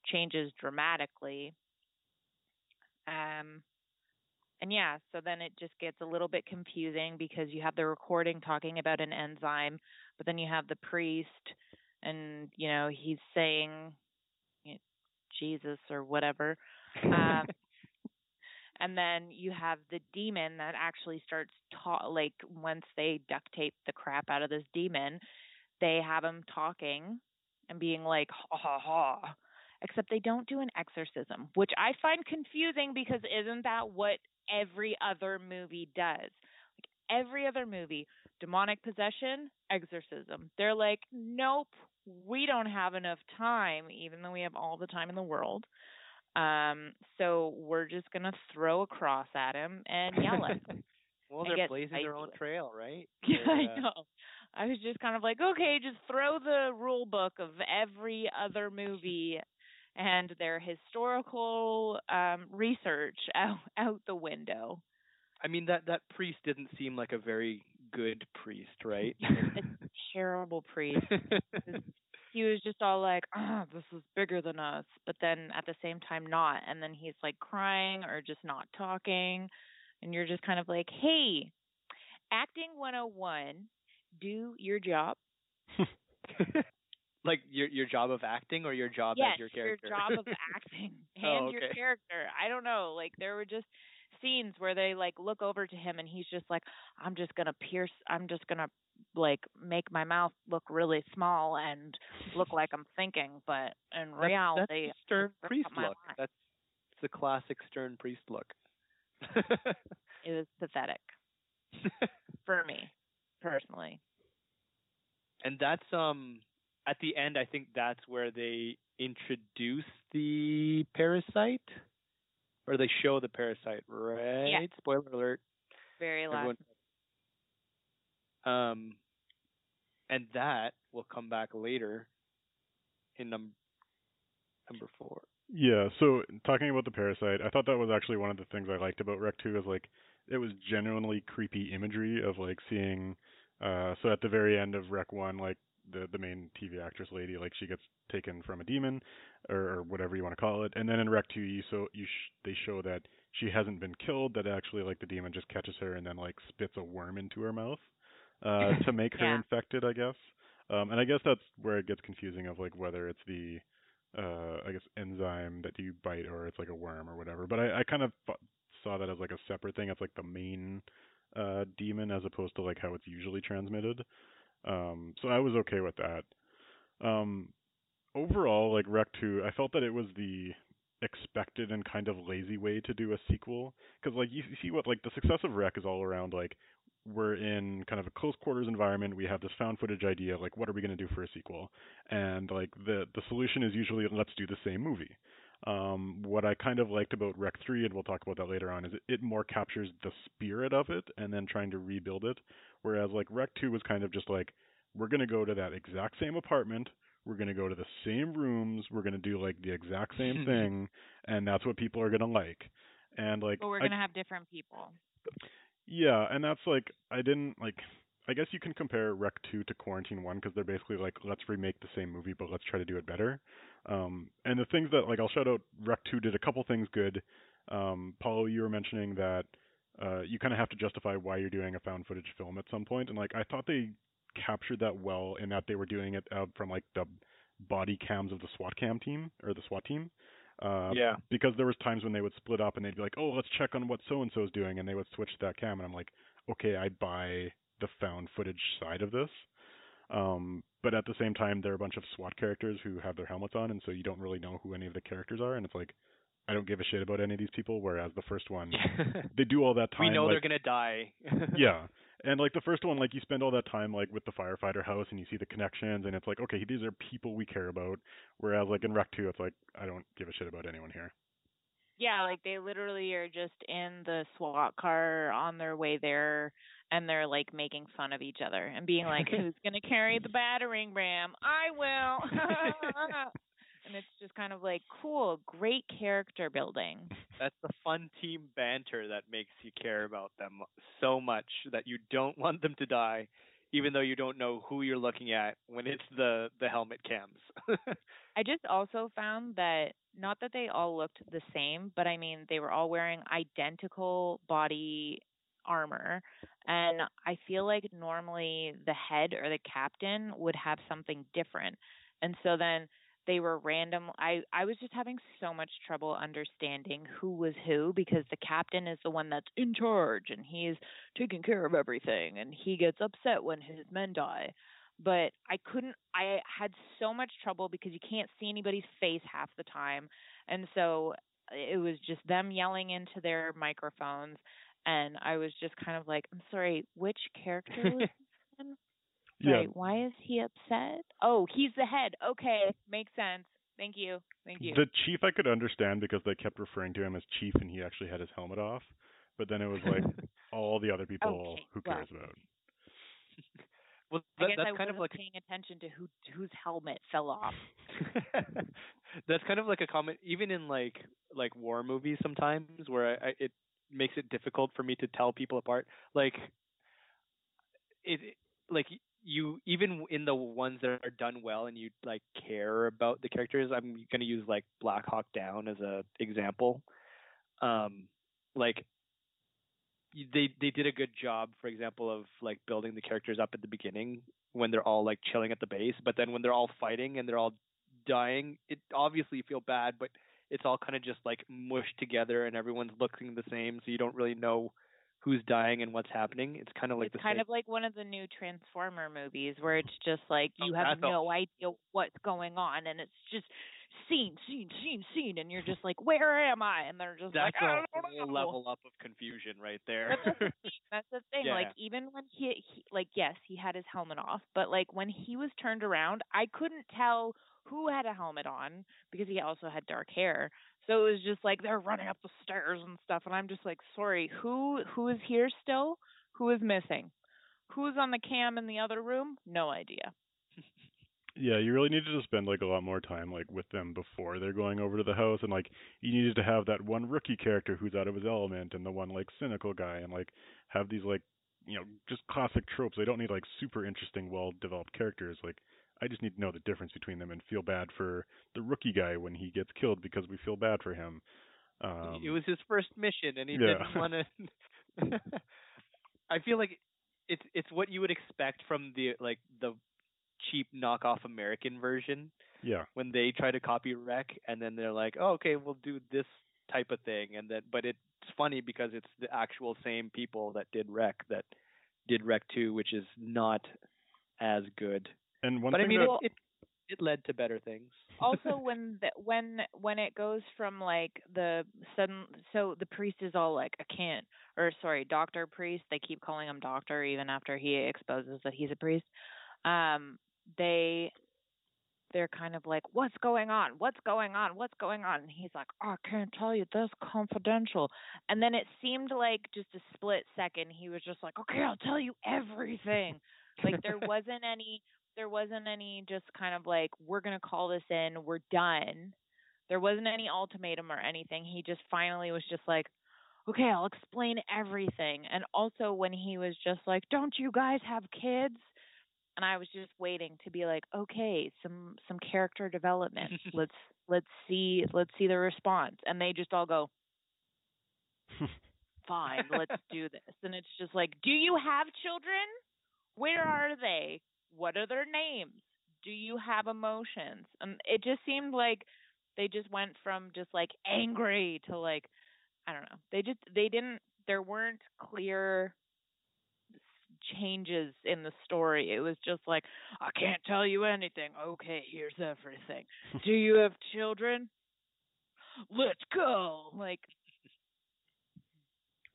changes dramatically. Um, and yeah, so then it just gets a little bit confusing because you have the recording talking about an enzyme, but then you have the priest, and you know he's saying Jesus or whatever. Um, and then you have the demon that actually starts ta- like once they duct tape the crap out of this demon, they have him talking and being like ha ha ha. Except they don't do an exorcism, which I find confusing because isn't that what every other movie does. Like every other movie, demonic possession, exorcism. They're like, nope, we don't have enough time, even though we have all the time in the world. Um, so we're just gonna throw a cross at him and yell at him. well, they're blazing their own trail, right? Yeah, I know. I was just kind of like, okay, just throw the rule book of every other movie and their historical um, research out out the window. I mean that that priest didn't seem like a very good priest, right? a terrible priest. He was just all like, "Ah, oh, this is bigger than us," but then at the same time not, and then he's like crying or just not talking, and you're just kind of like, "Hey, acting 101, do your job." like your your job of acting or your job yes, as your character? your job of acting and oh, okay. your character. I don't know. Like there were just scenes where they like look over to him and he's just like, I'm just gonna pierce. I'm just gonna like make my mouth look really small and look like I'm thinking, but in that's, reality, that's stern priest look. That's the classic stern priest look. it was pathetic for me personally. And that's um at the end, I think that's where they introduce the parasite, or they show the parasite, right? Yeah. Spoiler alert. Very last. Everyone, um, and that will come back later in num- number four. Yeah, so talking about the parasite, I thought that was actually one of the things I liked about Rec 2 is like it was genuinely creepy imagery of like seeing uh so at the very end of Rec 1 like the the main TV actress lady, like she gets taken from a demon or, or whatever you want to call it, and then in Rec 2, you so you sh- they show that she hasn't been killed, that actually like the demon just catches her and then like spits a worm into her mouth uh to make her Yeah. infected, I guess. Um, and I guess that's where it gets confusing of like whether it's the uh I guess enzyme that you bite or it's like a worm or whatever. But I, I kind of f- saw that as like a separate thing. It's like the main uh demon as opposed to like how it's usually transmitted. Um, so I was okay with that. Um, overall, like Rec 2, I felt that it was the expected and kind of lazy way to do a sequel. Because like you you see what like the success of Rec is all around like we're in kind of a close quarters environment. We have this found footage idea. Like, what are we going to do for a sequel? And like the the solution is usually let's do the same movie. Um, what I kind of liked about Rec 3, and we'll talk about that later on, is it, it more captures the spirit of it and then trying to rebuild it. Whereas like Rec 2 was kind of just like, we're going to go to that exact same apartment, we're going to go to the same rooms, we're going to do like the exact same thing, and that's what people are going to like. And like, But we're gonna have different people. Yeah, and that's like I didn't like. I guess you can compare Rec 2 to Quarantine 1 because they're basically like let's remake the same movie but let's try to do it better. Um, and the things that like I'll shout out Rec 2 did a couple things good. Um, Paulo, you were mentioning that uh, you kind of have to justify why you're doing a found footage film at some point, and like I thought they captured that well in that they were doing it from like the body cams of the SWAT cam team or the SWAT team. Uh, yeah. because there was times when they would split up and they'd be like, "Oh, let's check on what so and so is doing," and they would switch to that cam, and I'm like, "Okay, I buy the found footage side of this." Um, but at the same time, they're a bunch of SWAT characters who have their helmets on, and so you don't really know who any of the characters are, and it's like I don't give a shit about any of these people. Whereas the first one, they do all that time. we know like, they're gonna die. yeah. And like the first one, like you spend all that time like with the firefighter house and you see the connections and it's like, okay, these are people we care about. Whereas like in Rec two it's like I don't give a shit about anyone here. Yeah, like they literally are just in the SWAT car on their way there and they're like making fun of each other and being like, Who's gonna carry the battering ram? I will and it's just kind of like cool, great character building. That's the fun team banter that makes you care about them so much that you don't want them to die, even though you don't know who you're looking at when it's the the helmet cams. I just also found that not that they all looked the same, but I mean they were all wearing identical body armor and I feel like normally the head or the captain would have something different. And so then they were random i i was just having so much trouble understanding who was who because the captain is the one that's in charge and he's taking care of everything and he gets upset when his men die. But i couldn't i had so much trouble because you can't see anybody's face half the time. And so uh, it was just them yelling into their microphones and i was just kind of like i'm sorry which character was Yeah. Right. Why is he upset? Oh, he's the head. Okay, makes sense. Thank you. Thank you. The chief I could understand because they kept referring to him as chief and he actually had his helmet off. But then it was like all the other people Okay, who well. cares about. well, I guess that's I kind of like paying attention to who whose helmet fell off. that's kind of like a comment even in like like war movies sometimes where I, I it makes it difficult for me to tell people apart like it like you even in the ones that are done well and you like care about the characters i'm going to use like black hawk down as a example. Um like they they did a good job for example of like building the characters up at the beginning when they're all like chilling at the base but then when they're all fighting and they're all dying it obviously you feel bad but it's all kind of just like mushed together and everyone's looking the same so you don't really know who's dying and what's happening it's kind of like it's the kind same of like one of the new Transformer movies where it's just like Oh, you have that's all- no idea what's going on and it's just scene, scene, scene, scene, and you're just like, where am I? And they're just that's like, a whole level up of confusion right there that's the thing. That's the thing. Yeah. Like even when he, he, like, yes, he had his helmet off, but like when he was turned around, I couldn't tell who had a helmet on because he also had dark hair. So it was just like they're running up the stairs and stuff, and I'm just like, sorry, who who is here still? Who is missing? Who's on the cam in the other room? No idea. Yeah, you really needed to spend like a lot more time like with them before they're going over to the house and like you needed to have that one rookie character who's out of his element and the one like cynical guy and like have these like you know, just classic tropes. They don't need like super interesting, well developed characters. Like I just need to know the difference between them and feel bad for the rookie guy when he gets killed because we feel bad for him. Um it was his first mission and he yeah. didn't want to I feel like it's it's what you would expect from the like the cheap knockoff American version yeah. when they try to copy Rec and then they're like, "Oh, okay, we'll do this type of thing." And then but it's funny because it's the actual same people that did Rec that did Rec 2, which is not as good. And one but I mean, that it, it it led to better things. also when the, when when it goes from like the sudden so the priest is all like I can't or sorry doctor priest they keep calling him doctor even after he exposes that he's a priest um they they're kind of like what's going on? What's going on? What's going on? And he's like oh, I can't tell you. That's confidential. And then it seemed like just a split second he was just like okay I'll tell you everything. Like there wasn't any there wasn't any just kind of like we're going to call this in we're done. There wasn't any ultimatum or anything. He just finally was just like okay i'll explain everything. And also when he was just like don't you guys have kids? And i was just waiting to be like okay some some character development. Let's let's see let's see the response. And they just all go fine let's do this. And it's just like do you have children? Where are they what are their names do you have emotions and it just seemed like they just went from just like angry to like i don't know they just they didn't there weren't clear changes in the story. It was just like, I can't tell you anything. Okay, here's everything. Do you have children? Let's go. Like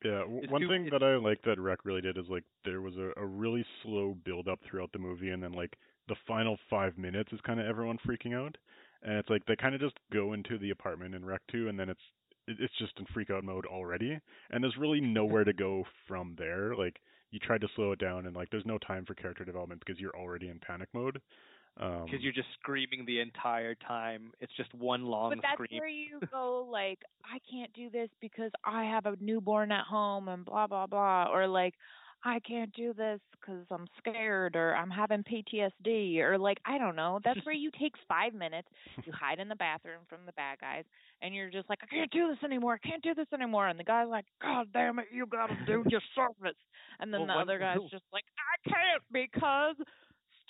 Yeah, It's one too- thing that I like that Rec really did is like there was a, a really slow build up throughout the movie, and then like the final five minutes is kind of everyone freaking out, and it's like they kind of just go into the apartment in Rec Two, and then it's it's just in freak out mode already, and there's really nowhere to go from there. Like you tried to slow it down, and like there's no time for character development because you're already in panic mode. Um, because you're just screaming the entire time. It's just one long But that's scream. where you go like, I can't do this because I have a newborn at home and blah blah blah, or like, I can't do this because I'm scared or I'm having PTSD or like I don't know. That's where you take five minutes, you hide in the bathroom from the bad guys, and you're just like, I can't do this anymore. I can't do this anymore. And the guy's like, God damn it, you gotta do your service. And then Well, the one- other guy's just like, I can't because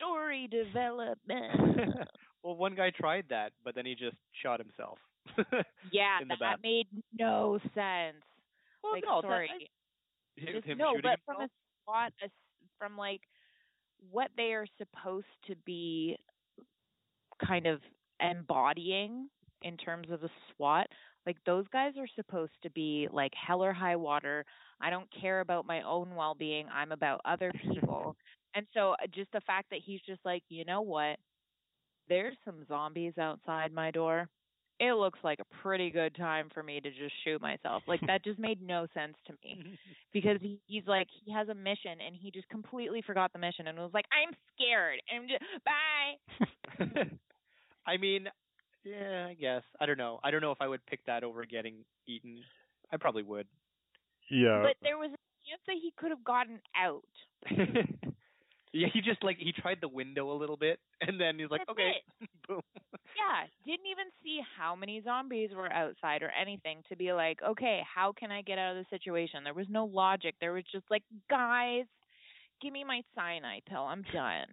story development. well, one guy tried that, but then he just shot himself. Yeah, that bath. made no sense. Well, like, no, that- sorry. Him- Just- him no, but from a himself? SWAT, from like what they are supposed to be kind of embodying in terms of a SWAT, like those guys are supposed to be like hell or high water. I don't care about my own well being. I'm about other people. and so uh, just the fact that he's just like, you know what? There's some zombies outside my door. It looks like a pretty good time for me to just shoot myself. Like that just made no sense to me because he, he's like he has a mission and he just completely forgot the mission and was like I'm scared and just, bye. I mean, yeah, I guess. I don't know. I don't know if I would pick that over getting eaten. I probably would. yeah, But there was a chance that he could have gotten out. yeah, he just like he tried the window a little bit, and then he's like, That's okay, boom. Yeah, didn't even see how many zombies were outside or anything to be like, okay, how can I get out of the situation? There was no logic. There was just like, guys, give me my cyanide pill. I'm done.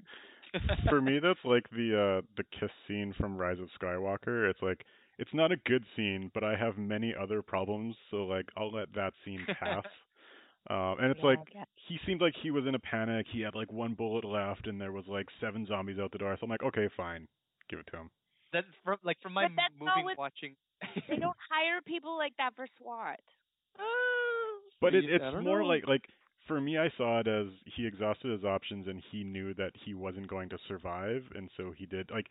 for me that's like the uh the kiss scene from Rise of Skywalker. It's like it's not a good scene, but I have many other problems, so like I'll let that scene pass. um and it's Yeah, like I he seemed like he was in a panic. He had like one bullet left and there was like seven zombies out the door. So I'm like, okay, fine. Give it to him. That's from like from my movie that's not moving what- watching. they don't hire people like that for SWAT. But it, it's more know. like like for me, I saw it as he exhausted his options and he knew that he wasn't going to survive, and so he did like.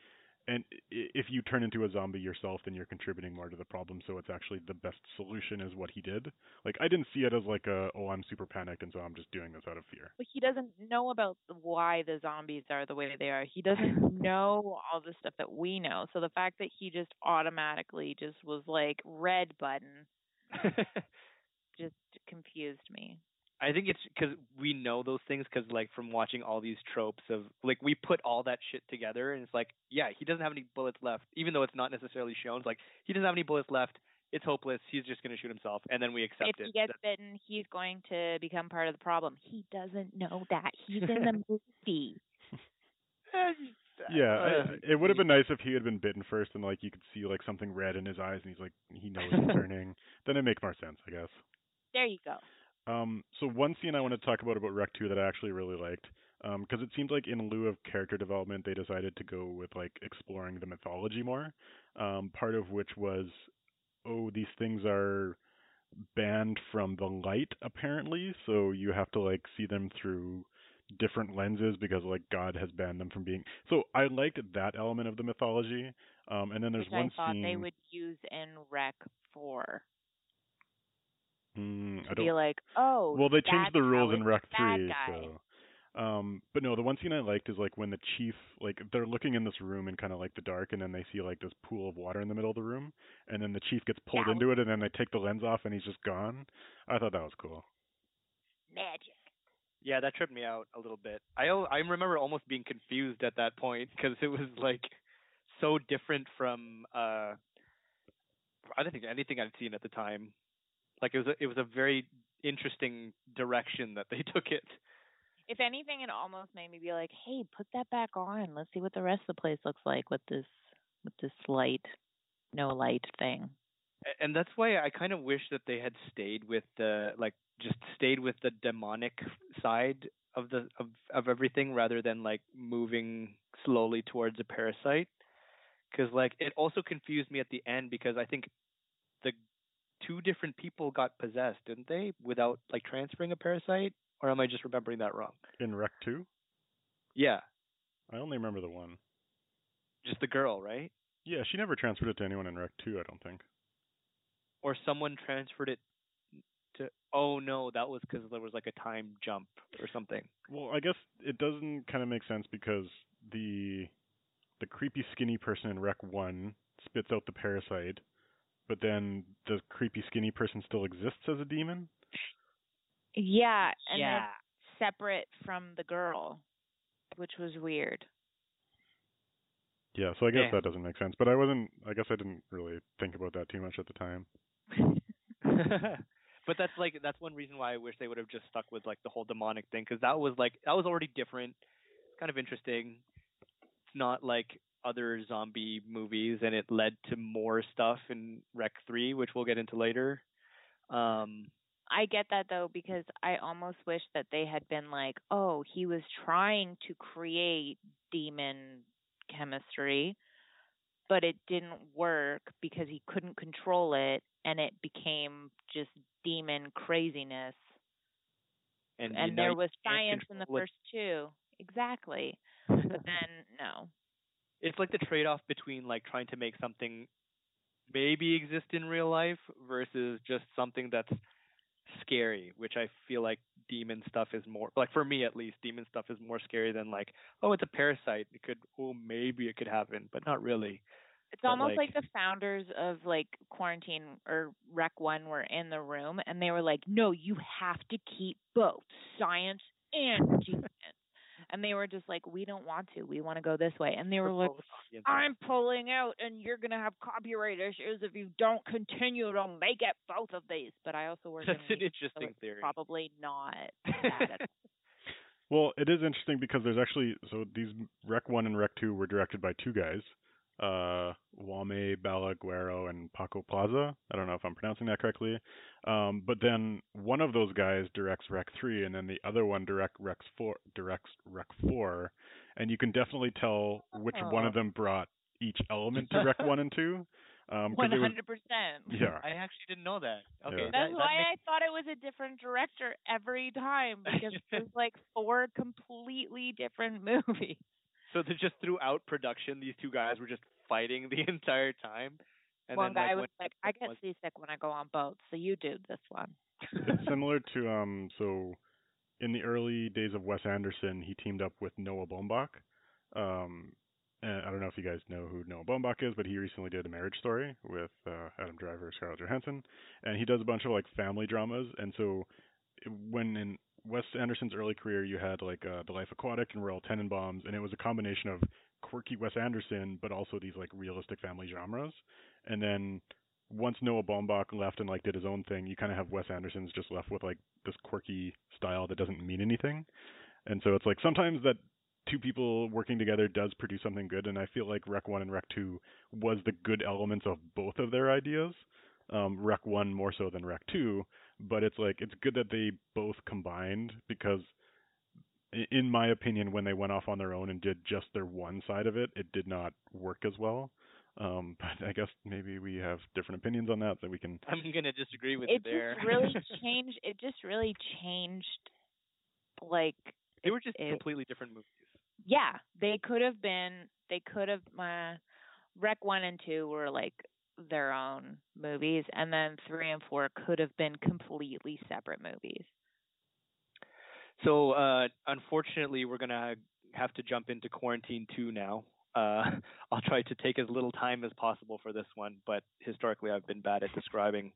And if you turn into a zombie yourself, then you're contributing more to the problem. So it's actually the best solution is what he did. Like I didn't see it as like a oh I'm super panicked and so I'm just doing this out of fear. But he doesn't know about why the zombies are the way they are. He doesn't know all the stuff that we know. So the fact that he just automatically just was like red button just confused me. I think it's because we know those things because like from watching all these tropes of like we put all that shit together and it's like yeah he doesn't have any bullets left even though it's not necessarily shown it's like he doesn't have any bullets left it's hopeless he's just gonna shoot himself and then we accept if it he gets That- bitten, he's going to become part of the problem. He doesn't know that. He's in the movie. Yeah, uh, it would have been nice if he had been bitten first and like you could see like something red in his eyes and he's like he knows it's turning. Then it makes more sense, I guess. There you go. Um, so one scene I want to talk about about Rec 2 that I actually really liked, because it seems like in lieu of character development, they decided to go with like exploring the mythology more. Um, part of which was, oh, these things are banned from the light apparently, so you have to like see them through different lenses because like God has banned them from being. So I liked that element of the mythology. Um, and then there's Which one I thought scene. they would use in Rec 4. Mm, I To don't be like, oh, Well, they changed the rules in Rec Three, guy. so. Um, but no, the one scene I liked is like when the chief, like they're looking in this room in kind of like the dark, and then they see like this pool of water in the middle of the room, and then the chief gets pulled Yeah. into it, and then they take the lens off, and he's just gone. I thought that was cool. Magic. yeah that tripped me out a little bit I I remember almost being confused at that point because it was like so different from uh I don't think anything I'd seen at the time like it was a, it was a very interesting direction that they took it If anything, it almost made me be like, hey, put that back on. Let's see what the rest of the place looks like with this with this light, no light thing. And that's why I kind of wish that they had stayed with the like just stayed with the demonic side of the of of everything rather than like moving slowly towards a parasite because like it also confused me at the end because I think two different people got possessed, didn't they, without like transferring a parasite? Or am I just remembering that wrong? In Rec Two, Yeah, I only remember the one. just the girl, right? Yeah, she never transferred it to anyone in Rec Two. I don't think. Or someone transferred it to. Oh no, that was because there was like a time jump or something. Well, I guess it doesn't kind of make sense because the the creepy skinny person in Rec One spits out the parasite, but then the creepy skinny person still exists as a demon. Yeah, and yeah. separate from the girl, which was weird. Yeah, so I guess Yeah. that doesn't make sense. But I wasn't. I guess I didn't really think about that too much at the time. but that's like that's one reason why I wish they would have just stuck with like the whole demonic thing because that was like that was already different, It's kind of interesting. It's not like other zombie movies, and it led to more stuff in Rec Three, which we'll get into later. Um, I get that though because I almost wish that they had been like, oh, he was trying to create demon chemistry, but it didn't work because he couldn't control it and it became just demon craziness. and And there was science in the first two. Exactly. But then no. It's like the trade-off between like trying to make something maybe exist in real life versus just something that's scary, which I feel like demon stuff is more like for me at least, demon stuff is more scary than like, oh, it's a parasite. It could oh maybe it could happen, but not really. It's But, almost like- like, the founders of like quarantine or rec one were in the room and they were like, No, you have to keep both science and. And they were just like, We don't want to. We want to go this way. And they were like. I'm pulling out and you're gonna have copyright issues if you don't continue to make it both of these. But I also work That's in an so interesting it's theory. probably not Well, it is interesting because there's actually so these Rec One and Rec Two were directed by two guys, uh, Jaume Balaguero and Paco Plaza. I don't know if I'm pronouncing that correctly. Um, but then one of those guys directs Rec Three, and then the other one direct Rec Four directs Rec Four, and you can definitely tell which one Oh. of them brought each element to Rec One and Two. Um, 'cause one it was, hundred percent. yeah, I actually didn't know that. Okay, Yeah. That's that why makes, I thought it was a different director every time because it was like four completely different movies. So they just throughout production, these two guys were just fighting the entire time. And one then, guy like, was like, "I get seasick when I go on boats, so you do this one." it's similar to um so in the early days of Wes Anderson he teamed up with Noah Baumbach. Um and I don't know if you guys know who Noah Baumbach is, but he recently did a marriage story with uh, Adam Driver, Scarlett Johansson, and he does a bunch of like family dramas. And so when in Wes Anderson's early career, you had like uh, The Life Aquatic and Royal Tenenbaums, and it was a combination of quirky Wes Anderson, but also these like realistic family genres. And then once Noah Baumbach left and like did his own thing, you kind of have Wes Anderson's just left with like this quirky style that doesn't mean anything. And so it's like sometimes that two people working together does produce something good, and I feel like Rec One and Rec Two was the good elements of both of their ideas. Um, Rec One more so than Rec Two, but it's like it's good that they both combined because, in my opinion, when they went off on their own and did just their one side of it, it did not work as well. Um, but I guess maybe we have different opinions on that that we can. I'm gonna disagree with It you there. just really changed. It just really changed. Like, they were just it- completely different movies. yeah, they could have been. They could have. Uh, Rec one and two were like their own movies, and then three and four could have been completely separate movies. So uh, unfortunately, we're gonna have to jump into quarantine two now. Uh, I'll try to take as little time as possible for this one, but historically, I've been bad at describing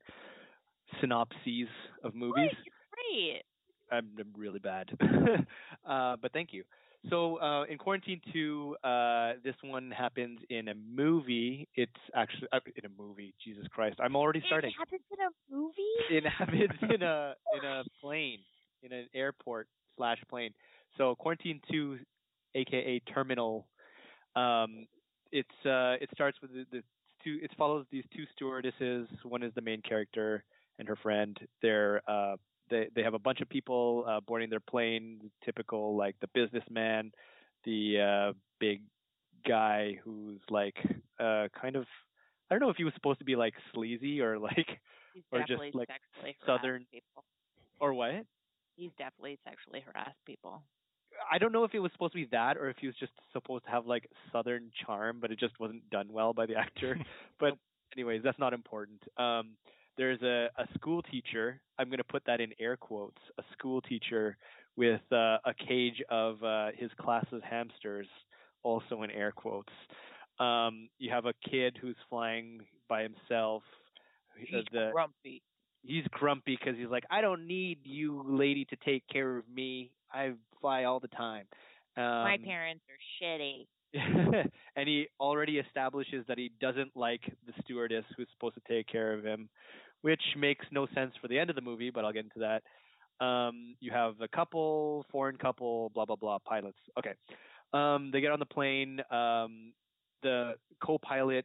synopses of movies. Great. I'm, I'm really bad. uh, but thank you. So uh, in Quarantine 2, uh, this one happens in a movie. It's actually uh, in a movie. Jesus Christ, I'm already starting. It happens in a movie. It happens in a in a plane, in an airport slash plane. So Quarantine 2, aka Terminal. Um, it's uh, it starts with the, the two. It follows these two stewardesses. One is the main character and her friend. They're uh, they they have a bunch of people uh, boarding their plane. Typical like the businessman, the uh, big guy who's like uh kind of I don't know if he was supposed to be like sleazy or like He's or just, like, southern- people. or what. He's definitely sexually harassed people. I don't know if it was supposed to be that or if he was just supposed to have like southern charm, but it just wasn't done well by the actor. but anyways, that's not important. Um there's a, a school teacher, I'm gonna put that in air quotes, a school teacher with uh, a cage of uh, his class's hamsters, also in air quotes. Um, you have a kid who's flying by himself. He's the, grumpy. he's grumpy because he's like, I don't need you, lady, to take care of me. I fly all the time. Um, My parents are shitty. and he already establishes that he doesn't like the stewardess who's supposed to take care of him, which makes no sense for the end of the movie, but I'll get into that. Um, you have a couple, foreign couple, blah blah blah, pilots. Okay. Um, they get on the plane. Um, the co-pilot,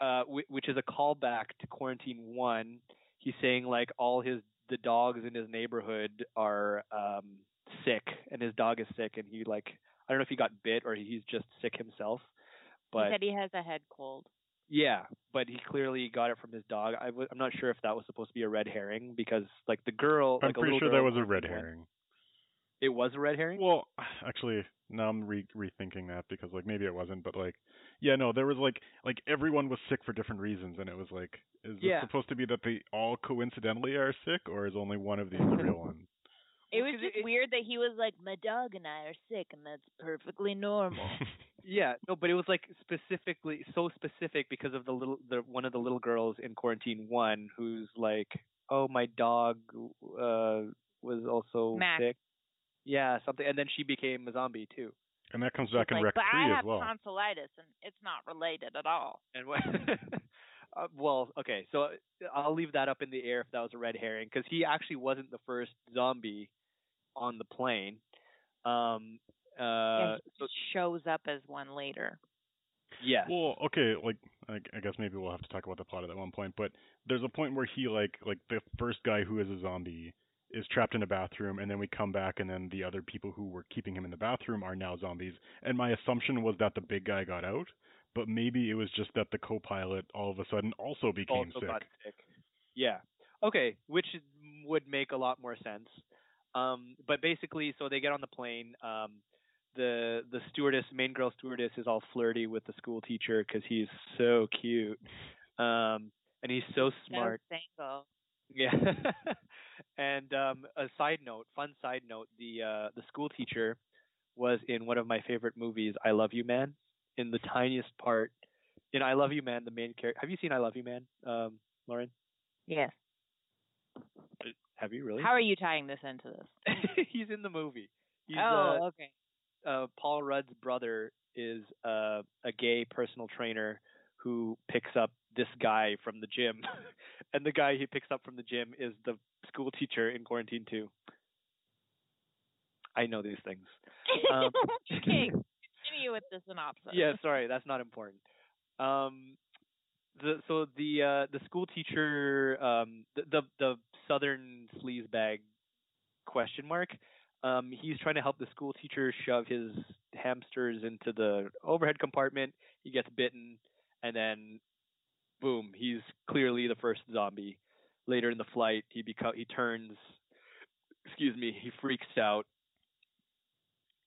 uh, w- which is a callback to Quarantine One, he's saying like all his the dogs in his neighborhood are um, sick, and his dog is sick, and he like I don't know if he got bit or he's just sick himself. But he said he has a head cold. Yeah, but he clearly got it from his dog. I w- I'm not sure if that was supposed to be a red herring because like the girl, I'm like pretty little sure that was a in red one- herring. It was a red herring. Well, actually, now I'm re- rethinking that because like maybe it wasn't, but like, yeah, no, there was like like everyone was sick for different reasons, and it was like, is Yeah. it supposed to be that they all coincidentally are sick, or is only one of these the real one? It Well, was 'cause just weird that he was like, my dog and I are sick, and that's perfectly normal. Yeah, no, but it was like specifically so specific because of the little the one of the little girls in quarantine one who's like, oh my dog uh was also Max. sick. Yeah, something, and then she became a zombie too. and that comes She's back in like, Rec but Three I as have well. tonsillitis, and it's not related at all. And what? uh, well, okay, so uh, I'll leave that up in the air if that was a red herring because he actually wasn't the first zombie on the plane. Um. Uh. yeah, so- shows up as one later. Yeah. Well, okay, like I, I guess maybe we'll have to talk about the plot at that one point, but there's a point where he like like the first guy who is a zombie is trapped in a bathroom, and then we come back, and then the other people who were keeping him in the bathroom are now zombies. And my assumption was that the big guy got out, but maybe it was just that the co-pilot all of a sudden also became also sick. got sick. Yeah. Okay, which would make a lot more sense. Um, but basically, so they get on the plane. Um, the the stewardess, main girl stewardess, is all flirty with the school teacher because he's so cute, um, and he's so smart. So single. Yeah. and um, a side note, fun side note, the uh, the school teacher was in one of my favorite movies, I Love You Man, in the tiniest part. In I Love You Man, the main character. Have you seen I Love You Man, um, Lauren? Yes. Have you really? How are you tying this into this? He's in the movie. He's, oh, uh, okay. Uh, Paul Rudd's brother is uh, a gay personal trainer who picks up this guy from the gym, and the guy he picks up from the gym is the school teacher in quarantine too. I know these things. um, okay, continue with the synopsis. Yeah, sorry, that's not important. Um, the so the uh, the school teacher, um, the the, the southern sleazebag question mark. Um, he's trying to help the school teacher shove his hamsters into the overhead compartment. He gets bitten, and then, boom, he's clearly the first zombie. Later in the flight, he beco- he turns, excuse me, he freaks out,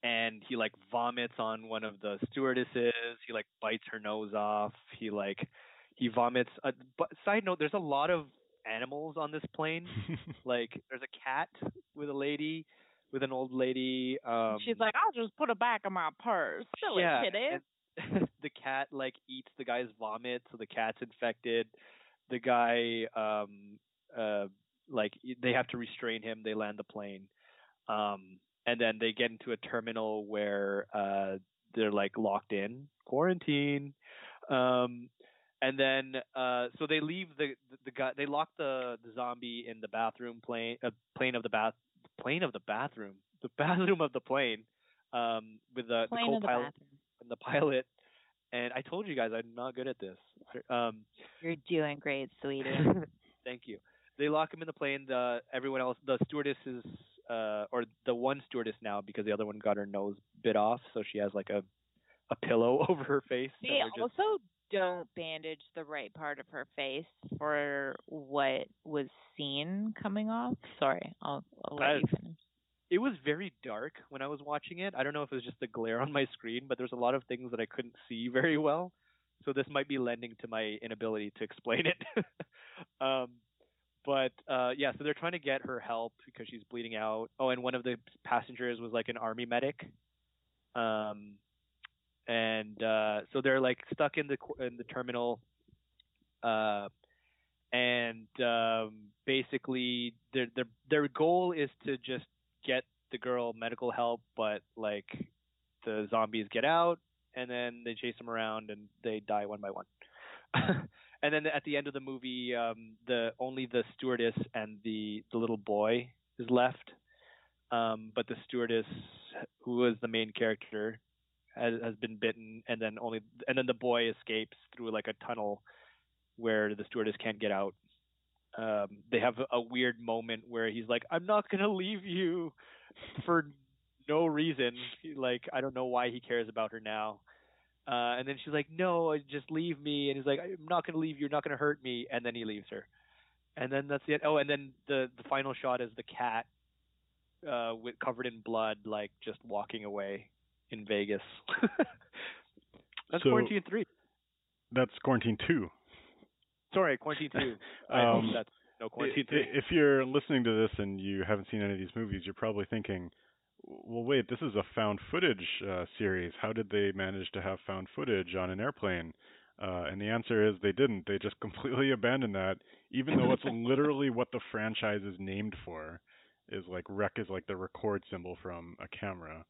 and he like vomits on one of the stewardesses. He like bites her nose off. He like he vomits. Uh, but side note, there's a lot of animals on this plane. like there's a cat with a lady, with an old lady. Um, She's like, I'll just put it back in my purse. Silly yeah, kitty. the cat like eats the guy's vomit, so the cat's infected. The guy, um, uh, like they have to restrain him. They land the plane, um, and then they get into a terminal where uh, they're like locked in quarantine. Um, and then uh, so they leave the the, the guy. They lock the the zombie in the bathroom plane, uh, plane of the bath, plane of the bathroom, the bathroom of the plane. Um, with the, the Plane the co-pilot and the pilot. And I told you guys I'm not good at this. Um, You're doing great, sweetie. thank you. they lock him in the plane. The everyone else, the stewardess is, uh, or the one stewardess now because the other one got her nose bit off, so she has like a a pillow over her face. They just- also don't bandage the right part of her face for what was seen coming off. Sorry, I'll, I'll let you finish. it was very dark when I was watching it. I don't know if it was just the glare on my screen, but there's a lot of things that I couldn't see very well. So this might be lending to my inability to explain it. um, but uh, yeah, so they're trying to get her help because she's bleeding out. Oh, and one of the passengers was like an army medic. Um, and uh, so they're like stuck in the in the terminal. Uh, and um, basically their their their goal is to just get the girl medical help, but like the zombies get out and then they chase them around and they die one by one. and then at the end of the movie, um, the only the stewardess and the the little boy is left. Um, but the stewardess, who was the main character, has, has been bitten, and then only and then the boy escapes through like a tunnel where the stewardess can't get out. Um they have a, weird moment where he's like i'm not to leave you for no reason. Like i don't know why he cares about her now. Uh and then she's like no just leave me and he's like i'm not to leave you you're not to hurt me and then he leaves her. And then that's it oh and then the the final shot is the cat uh with covered in blood like just walking away in vegas that's So- quarantine 3 That's Quarantine Two. sorry quarantine 2 i Um, that's no quarantine i- 3 If you're listening to this and you haven't seen any of these movies, you're probably thinking, well, wait, this is a found footage uh, series. How did they manage to have found footage on an airplane? Uh, and the answer is they didn't. They just completely abandoned that, even though it's literally what the franchise is named for. Is like rec is like the record symbol from a camera.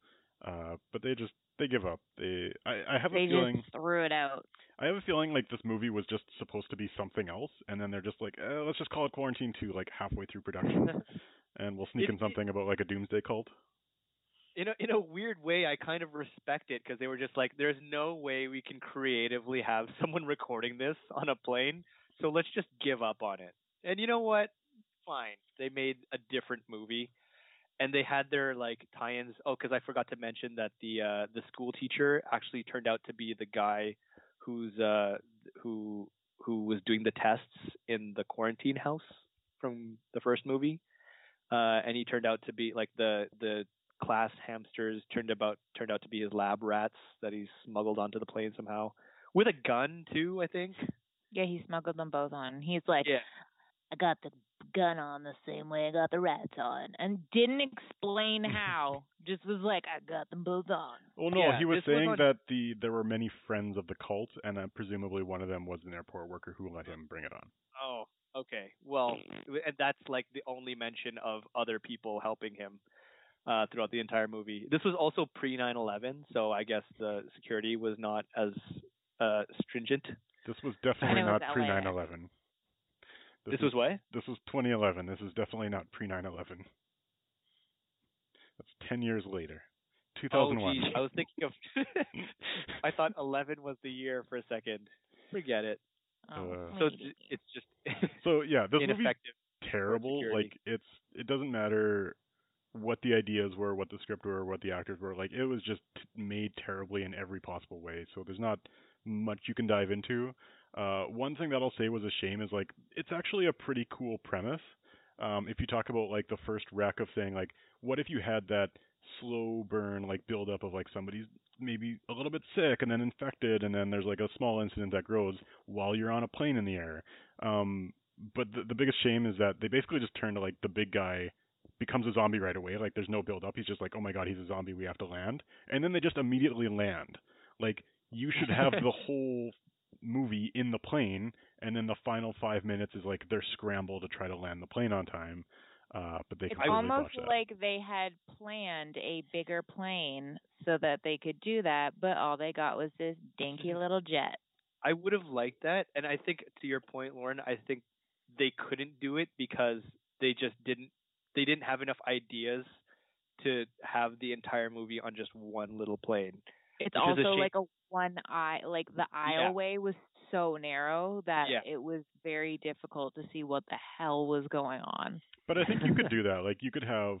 Uh, but they just they give up. They I, I have They a feeling just threw it out. I have a feeling like this movie was just supposed to be something else, and then they're just like, eh, let's just call it Quarantine Two, like halfway through production, and we'll sneak It- in something about like a doomsday cult. in a in a weird way, I kind of respect it because they were just like, there's no way we can creatively have someone recording this on a plane, so let's just give up on it. And you know what? Fine. They made a different movie, and they had their like tie-ins. Oh, because I forgot to mention that the uh the school teacher actually turned out to be the guy who's uh who who was doing the tests in the quarantine house from the first movie. Uh, and he turned out to be like the the class hamsters turned about turned out to be his lab rats that he smuggled onto the plane somehow with a gun too. I think. Yeah, he smuggled them both on. He's like, Yeah. I got the gun on the same way I got the rats on, and didn't explain how. Just was like, I got them both on. Well, no, Yeah, he was this was saying on- that the there were many friends of the cult, and uh, presumably one of them was an airport worker who let him bring it on. Oh, okay. Well, and that's like the only mention of other people helping him uh, throughout the entire movie. This was also pre 9/11, so I guess the security was not as uh, stringent. This was definitely was not pre LAX. 9/11. This, is, was what? this was 2011. This is definitely not pre 9/11. That's 10 years later. 2001. Oh, 2001. geez, I was thinking of. I thought 11 was the year for a second. Forget it. Oh, Uh, So it's, lady. ju- it's just so yeah, this movie's terrible. Like it's it doesn't matter what the ideas were, what the script were, what the actors were. Like it was just made terribly in every possible way. So there's not much you can dive into. Uh, one thing that I'll say was a shame is like it's actually a pretty cool premise. Um, if you talk about like the first Rec of saying like, what if you had that slow burn like build up of like somebody's maybe a little bit sick and then infected and then there's like a small incident that grows while you're on a plane in the air. Um, but the, the biggest shame is that they basically just turn to like the big guy becomes a zombie right away. Like there's no build up. He's just like, oh my god, he's a zombie. We have to land, and then they just immediately land. Like you should have the whole movie in the plane, and then the final five minutes is like their scramble to try to land the plane on time. Uh, but they It's almost like they had planned a bigger plane so that they could do that, but all they got was this dinky little jet. I would have liked that, and I think to your point, Lauren, I think they couldn't do it because they just didn't. They didn't have enough ideas to have the entire movie on just one little plane. It's Which also shame. like a one eye, like the Yeah. aisleway was so narrow that Yeah. it was very difficult to see what the hell was going on. But I think you could do that. Like you could have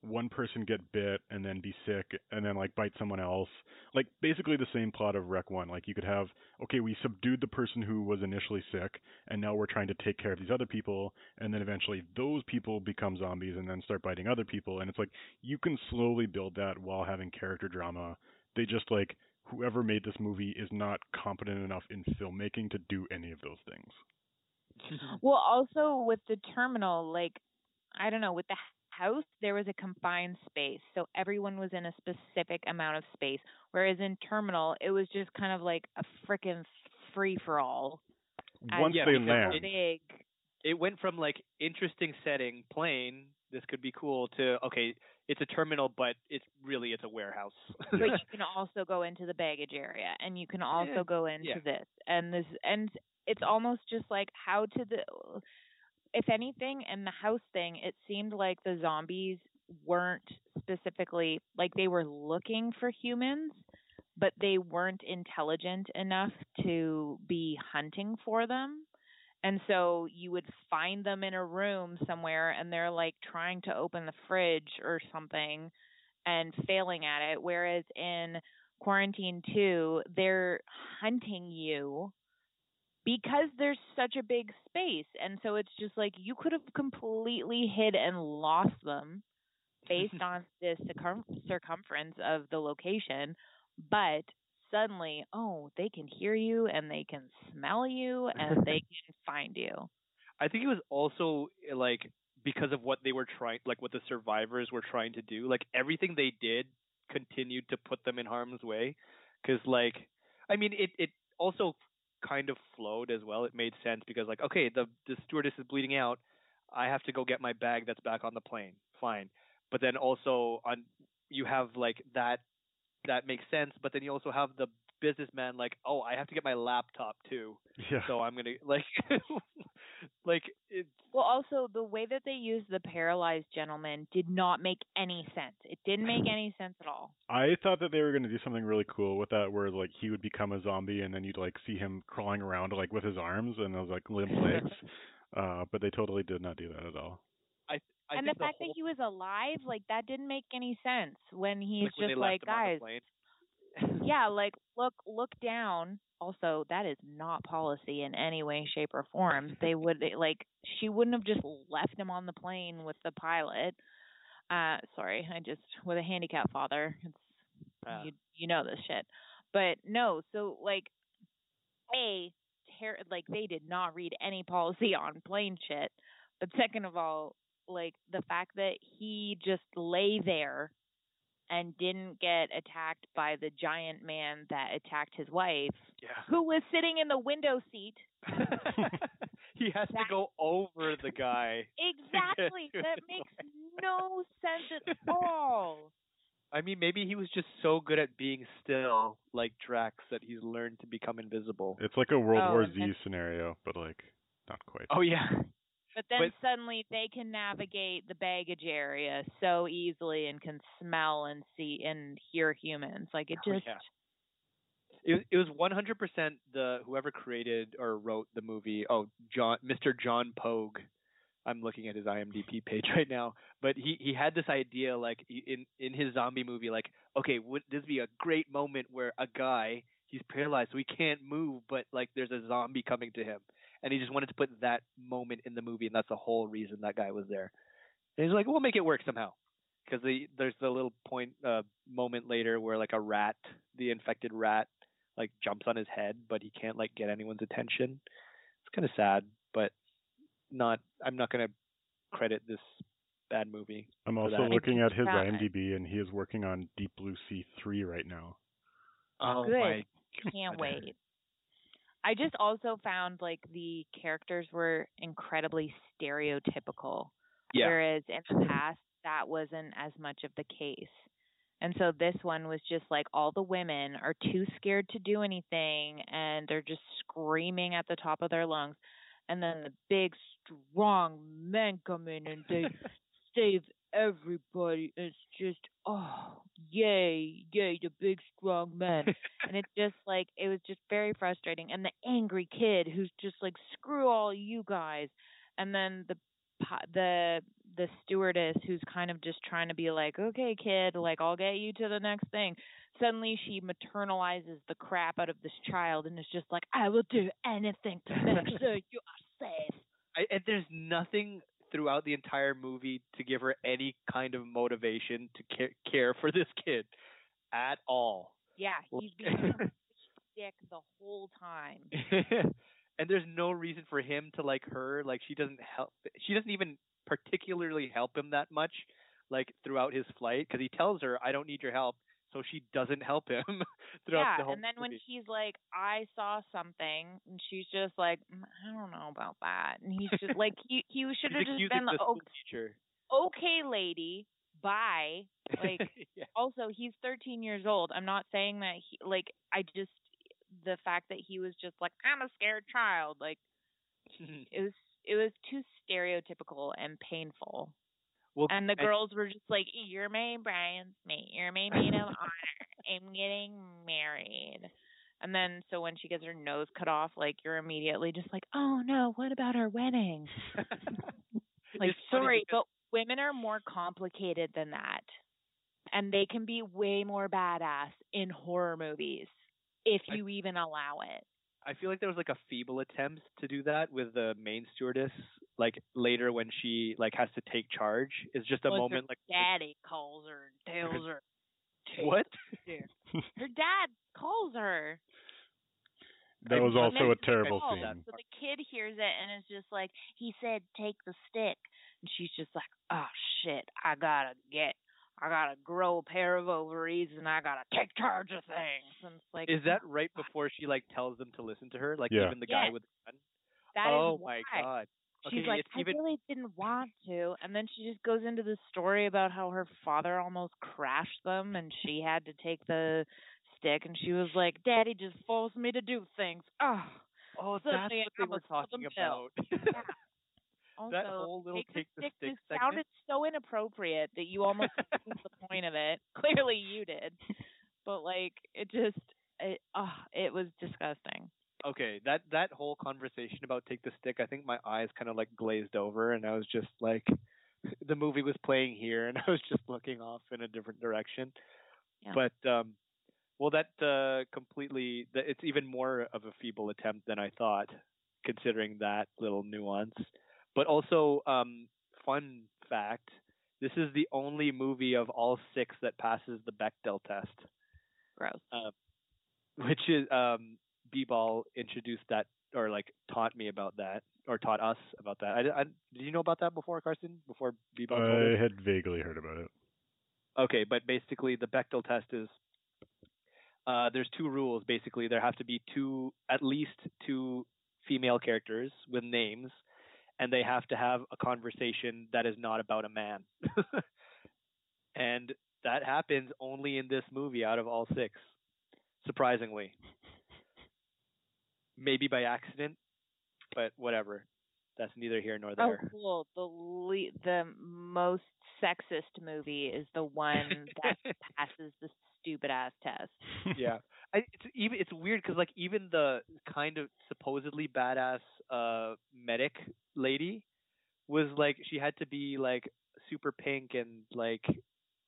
one person get bit and then be sick and then like bite someone else. Like basically the same plot of Rec 1. Like you could have okay, we subdued the person who was initially sick and now we're trying to take care of these other people and then eventually those people become zombies and then start biting other people and it's like you can slowly build that while having character drama. They just like whoever made this movie is not competent enough in filmmaking to do any of those things. Well, also with the terminal, like I don't know, with the house there was a confined space, so everyone was in a specific amount of space. Whereas in terminal, it was just kind of like a frickin' free for all. Once Yeah, they land, big. it went from like interesting setting, plane, this could be cool, to okay, it's a terminal, but it's really it's a warehouse. but you can also go into the baggage area and you can also Yeah, go into yeah. this and this and it's almost just like how to the if anything in the house thing it seemed like the zombies weren't specifically like they were looking for humans but they weren't intelligent enough to be hunting for them and so you would find them in a room somewhere and they're like trying to open the fridge or something and failing at it. Whereas in Quarantine 2, they're hunting you because there's such a big space. And so it's just like you could have completely hid and lost them based on the circum- circumference of the location. But suddenly, oh, they can hear you and they can smell you and they can find you. I think it was also eh, like because of what they were trying, like what the survivors were trying to do. Like everything they did continued to put them in harm's way. Because like, I mean, it it also kind of flowed as well. It made sense because like, okay, the the stewardess is bleeding out. I have to go get my bag that's back on the plane. Fine. But then also on you have like that that makes sense. But then you also have the businessman like, oh, I have to get my laptop too. yeah. So I'm gonna like like it Well, also the way that they used the paralyzed gentleman did not make any sense. It didn't make any sense at all. I thought that they were going to do something really cool with that, where like he would become a zombie, and then you'd like see him crawling around like with his arms and those like limp legs. uh, but they totally did not do that at all. I and the fact whole, that he was alive, like that didn't make any sense when he's like, just left like, the guys, yeah, like look look down. Also, that is not policy in any way, shape, or form. They would like she wouldn't have just left him on the plane with the pilot. Uh, sorry, I just with a handicapped father. It's Ah. you you know this shit. But no, so like a ter- like they did not read any policy on plane shit. But second of all, like the fact that he just lay there and didn't get attacked by the giant man that attacked his wife, yeah. who was sitting in the window seat. he has to go over the guy. Exactly. that makes wife. no sense at all. I mean, maybe he was just so good at being still, like Drax, that he's learned to become invisible. It's like a World Oh, War Z then- scenario, but like not quite. Oh yeah. But then But- suddenly they can navigate the baggage area so easily and can smell and see and hear humans. Like it Oh, just yeah. It was- it was 100% the whoever created or wrote the movie. Oh, John, Mr. John Pogue. I'm looking at his IMDb page right now, but he he had this idea like in in his zombie movie, like okay, would this be a great moment where a guy he's paralyzed, so he can't move, but like there's a zombie coming to him, and he just wanted to put that moment in the movie, and that's the whole reason that guy was there. And he's like, we'll make it work somehow, because the there's the little point uh moment later where like a rat, the infected rat, like jumps on his head, but he can't like get anyone's attention. It's kind of sad, but not. I'm not gonna credit this bad movie. I'm also that. looking at his Right. IMDb, and he is working on Deep Blue Sea 3 right now. Oh Good. my can't wait. I just also found like the characters were incredibly stereotypical. Yeah. Whereas in the past that wasn't as much of the case. And so this one was just like all the women are too scared to do anything and they're just screaming at the top of their lungs. And then the big strong men come in and they save everybody. is just oh yay yay the big strong men, and it's just like it was just very frustrating. And the angry kid who's just like screw all you guys, and then the the the stewardess who's kind of just trying to be like, okay, kid, like I'll get you to the next thing. Suddenly she maternalizes the crap out of this child and is just like, I will do anything to make sure you are safe. I, and there's nothing throughout the entire movie to give her any kind of motivation to care, for this kid at all. Yeah, he's being dick the whole time. and there's no reason for him to like her. Like she doesn't help. She doesn't even particularly help him that much, like throughout his flight, because he tells her, "I don't need your help." So she doesn't help him throughout yeah, the whole and then movie. when he's like, "I saw something," and she's just like, mm, "I don't know about that," and he's just like, he he should have just been the the school "Ok- teacher. okay, lady, bye. Like, yeah. also he's 13 years old. I'm not saying that he like I just the fact that he was just like I'm a scared child like it was it was too stereotypical and painful. Well, And the girls were just like, "You're my bridesmaid. You're my maid of honor. I'm getting married." And then, so when she gets her nose cut off, like you're immediately just like, "Oh no, what about our wedding?" Like, It's sorry, because- but women are more complicated than that. And they can be way more badass in horror movies if I- you even allow it. I feel like there was like a feeble attempt to do that with the main stewardess. Like later when she like has to take charge, it's just a Plus her moment like Daddy calls her and tells her. What? Her dad calls her. That was also a terrible Oh, scene. So the kid hears it and is just like, he said, take the stick. And she's just like, oh shit, I gotta get, I gotta grow a pair of ovaries and I gotta take charge of things. And it's like, Is that oh, right before she like tells them to listen to her? Like Yeah. even the guy Yeah. with the gun? that is oh why. my god. She's okay, like, I even really didn't want to. And then she just goes into this story about how her father almost crashed them and she had to take the stick. And she was like, Daddy just forced me to do things. Oh. Oh, that's what they were talking about. Also, That whole little take, take the stick stick segment. sounded so inappropriate that you almost missed the point of it. Clearly, you did, but like it just it it was disgusting. okay, that that whole conversation about take the stick, I think my eyes kind of like glazed over, and I was just like, the movie was playing here, and I was just looking off in a different direction. Yeah. But um, well, that uh, completely, that it's even more of a feeble attempt than I thought, considering that little nuance. But also, um, fun fact: this is the only movie of all six that passes the Bechdel test Gross. which is um b-ball introduced that or like taught me about that or taught us about that. I, I, did you know about that before carson before b-ball I had vaguely heard about it. okay but basically the Bechdel test is uh there's two rules. Basically there have to be two at least two female characters with names and they have to have a conversation that is not about a man. And that happens only in this movie out of all six surprisingly maybe by accident but whatever that's neither here nor there. Oh, there cool. The le- the most sexist movie is the one that passes the stupid ass test. yeah I, it's even it's weird because like even the kind of supposedly badass uh medic lady was like she had to be like super pink and like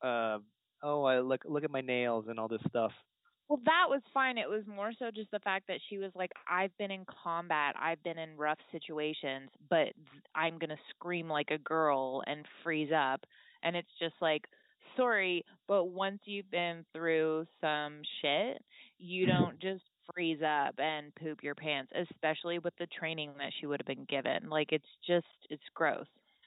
uh oh i look look at my nails and all this stuff Well, that was fine. It was more so just the fact that she was like, I've been in combat, I've been in rough situations, but I'm going to scream like a girl and freeze up. And it's just like, sorry, but once you've been through some shit, you mm-hmm. don't just freeze up and poop your pants, especially with the training that she would have been given. Like, it's just, it's gross.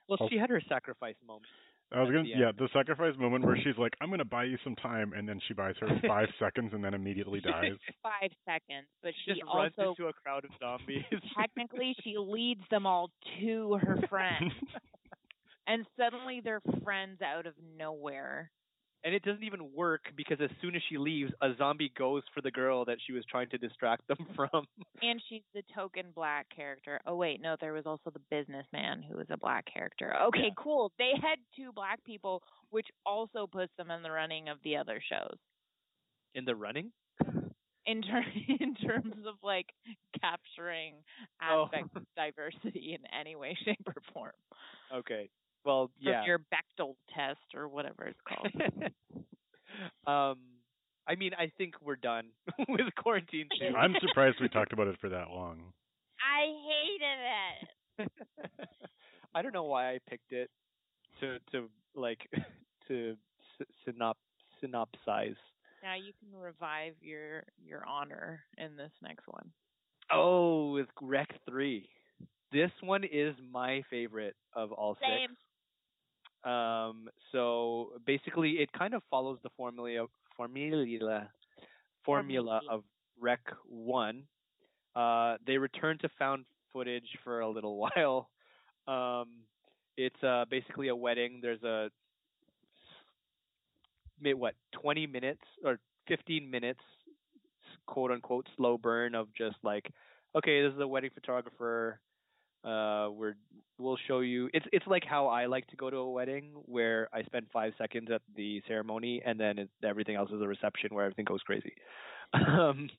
well Oh. she had her sacrifice moment I was gonna, the yeah, the sacrifice moment where she's like, "I'm gonna buy you some time," and then she buys her five seconds and then immediately dies. Five seconds, but she she just runs also into a crowd of zombies. Technically she leads them all to her friend and suddenly they're friends out of nowhere and it doesn't even work because as soon as she leaves, a zombie goes for the girl that she was trying to distract them from. And she's the token black character. Oh wait, no, there was also the businessman who was a black character. Okay, Yeah. cool. They had two black people, which also puts them in the running of the other shows. In the running? In ter- in terms of like capturing Oh. aspects of diversity in any way, shape, or form. Okay. Well, For yeah. your Bechdel test or whatever it's called. um, I mean, I think we're done with quarantine too. I'm surprised we talked about it for that long. I hated it. I don't know why I picked it to to like to s- synop synopsize. Now you can revive your your honor in this next one. Oh, with Rec Three. This one is my favorite of all six. Um, so basically, it kind of follows the formula formula formula Formula. of Rec One. Uh, they return to found footage for a little while. Um, it's uh, basically a wedding. There's a what 20 minutes or 15 minutes quote unquote slow burn of just like okay this is a wedding photographer uh we're we'll show you it's it's like how I like to go to a wedding where I spend 5 seconds at the ceremony and then it, everything else is a reception where everything goes crazy um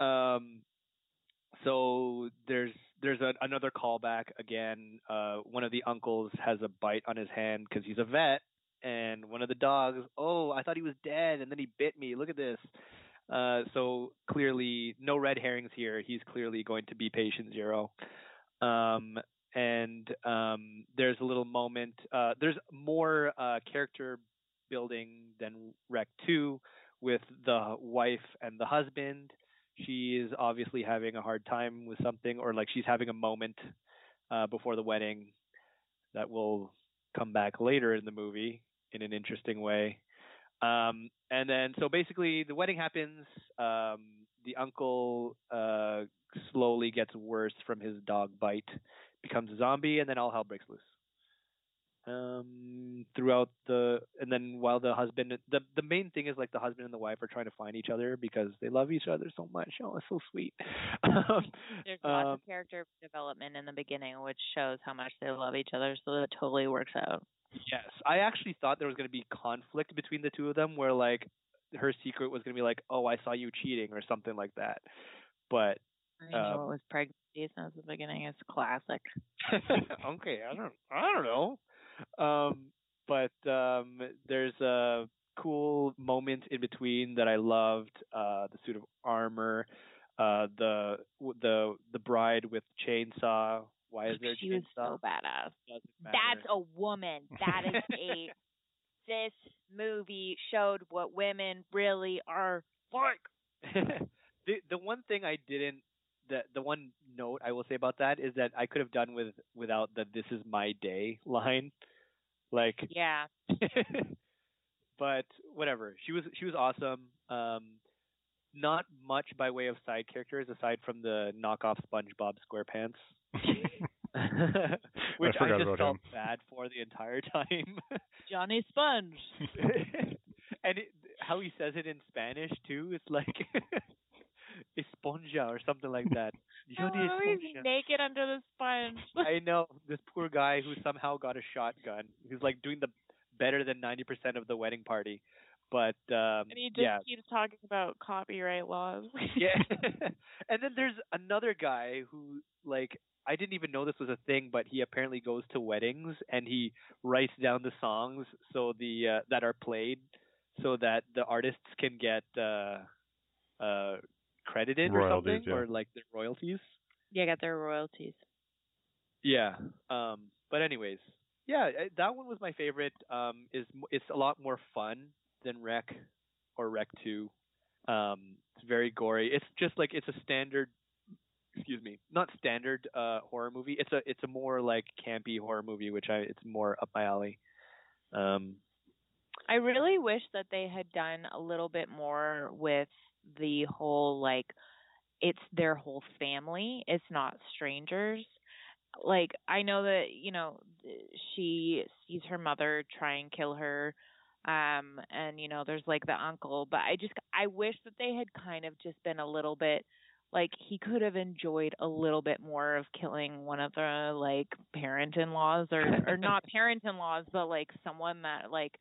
um so there's there's a, another callback again uh one of the uncles has a bite on his hand cuz he's a vet and one of the dogs oh I thought he was dead and then he bit me look at this uh, so clearly, no red herrings here. He's clearly going to be patient zero. Um, and um, there's a little moment. Uh, there's more uh, character building than Rec 2 with the wife and the husband. She is obviously having a hard time with something, or like she's having a moment uh, before the wedding that will come back later in the movie in an interesting way. Um, and then, so basically, the wedding happens. Um, the uncle uh, slowly gets worse from his dog bite, becomes a zombie, and then all hell breaks loose. Um, throughout the, and then while the husband, the the main thing is like the husband and the wife are trying to find each other because they love each other so much. Oh, it's so sweet. Um, There's lots um, of character development in the beginning, which shows how much they love each other. So that totally works out. Yes, I actually thought there was going to be conflict between the two of them, where like her secret was going to be like, "Oh, I saw you cheating" or something like that. But Know Um, was pregnancy since the beginning. It's classic. okay, I don't, I don't know. Um, but um, there's a cool moment in between that I loved. Uh, the suit of armor, uh, the the the bride with chainsaw. Why is there she was chainsaw? so badass. That's a woman. That is a. this movie showed what women really are like. the the one thing I didn't the the one note I will say about that is that I could have done with without the "This is my day" line, like. Yeah. but whatever. She was she was awesome. Um, not much by way of side characters aside from the knockoff SpongeBob SquarePants, which I, forgot just felt him. bad for the entire time. Johnny Sponge. and it, how he says it in Spanish too, it's like esponja or something like that. Oh, he's esponja. naked under the sponge. I know this poor guy who somehow got a shotgun. He's like doing the better than ninety percent of the wedding party, but um, and he just yeah, keeps talking about copyright laws. yeah. and then there's another guy who like I didn't even know this was a thing, but he apparently goes to weddings and he writes down the songs so the uh, that are played so that the artists can get uh uh credited or something yeah. or like their royalties. yeah, got their royalties. Yeah. Um but anyways, yeah, uh, that one was my favorite. Um is it's a lot more fun than Rec or Rec 2. Um it's very gory. It's just like it's a standard excuse me, not standard uh horror movie. It's a it's a more like campy horror movie which I it's more up my alley. Um I really wish that they had done a little bit more with the whole like it's their whole family. It's not strangers. Like I know that, you know, she sees her mother try and kill her Um and you know, there's like the uncle, but I just I wish that they had kind of just been a little bit like he could have enjoyed a little bit more of killing one of the like parent-in-laws or or not parent-in-laws but like someone that like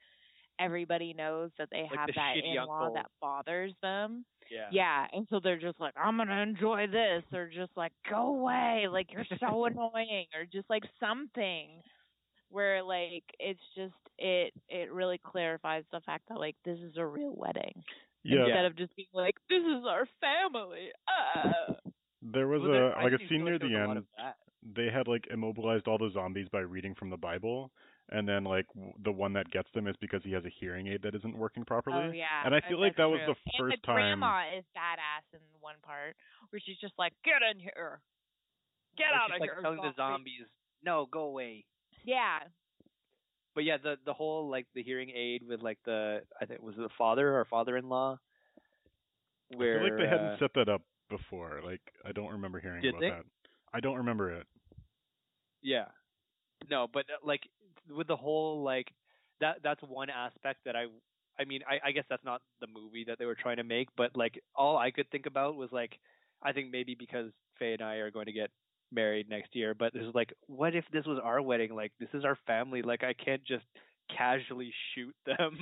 everybody knows that they Like have the that in-law that bothers them. Yeah. Yeah, and so they're just like, I'm gonna enjoy this, or just like, go away, like you're so annoying, or just like something where like it's just it it really clarifies the fact that like this is a real wedding Yeah, instead of just being like this is our family. Uh. there was Well, there- like a scene near like the was a lot end. They had like immobilized all the zombies by reading from the Bible, and then like w- the one that gets them is because he has a hearing aid that isn't working properly. Oh yeah, And I feel like that's that was true. the and first the time- grandma is badass in one part where she's just like, "Get in here, get Or out she's, of like here!" telling the zombies, "No, go away." Yeah, But yeah, the the whole like the hearing aid with like the I think was it the father or father-in-law. Where I feel like they uh, hadn't set that up before. Like I don't remember hearing Did about they? that. I don't remember it. Yeah. No, but uh, like with the whole like that that's one aspect that I I mean I I guess that's not the movie that they were trying to make, but like all I could think about was like I think maybe because Faye and I are going to get married next year, but this is like what if this was our wedding? Like this is our family. Like I can't just casually shoot them.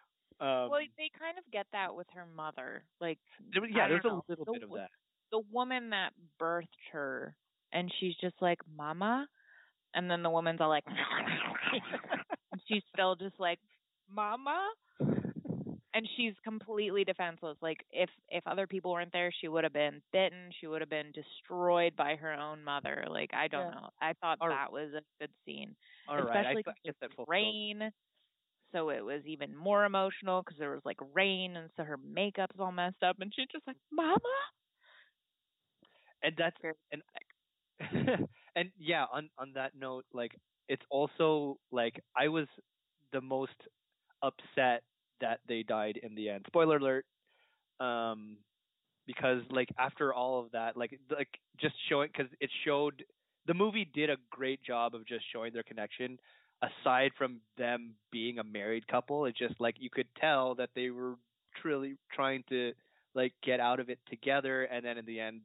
um well, they kind of get that with her mother. Like, yeah, there's a know. little The bit of that. the woman that birthed her, and she's just like, "Mama," and then the woman's all like, she's still just like, "Mama." and she's completely defenseless. Like if if other people weren't there, she would have been bitten. She would have been destroyed by her own mother. Like I don't Yeah. know. I thought All that was a good scene, All right, especially I, 'cause I guess that fulfills- rain. So it was even more emotional because there was like rain, and so her makeup's all messed up, and she's just like, "Mama." and that's Very and and yeah on on that note like it's also like i was the most upset that they died in the end. Spoiler alert um because like after all of that like like just showing because it showed the movie did a great job of just showing their connection aside from them being a married couple. It just like you could tell that they were truly trying to like get out of it together and then in the end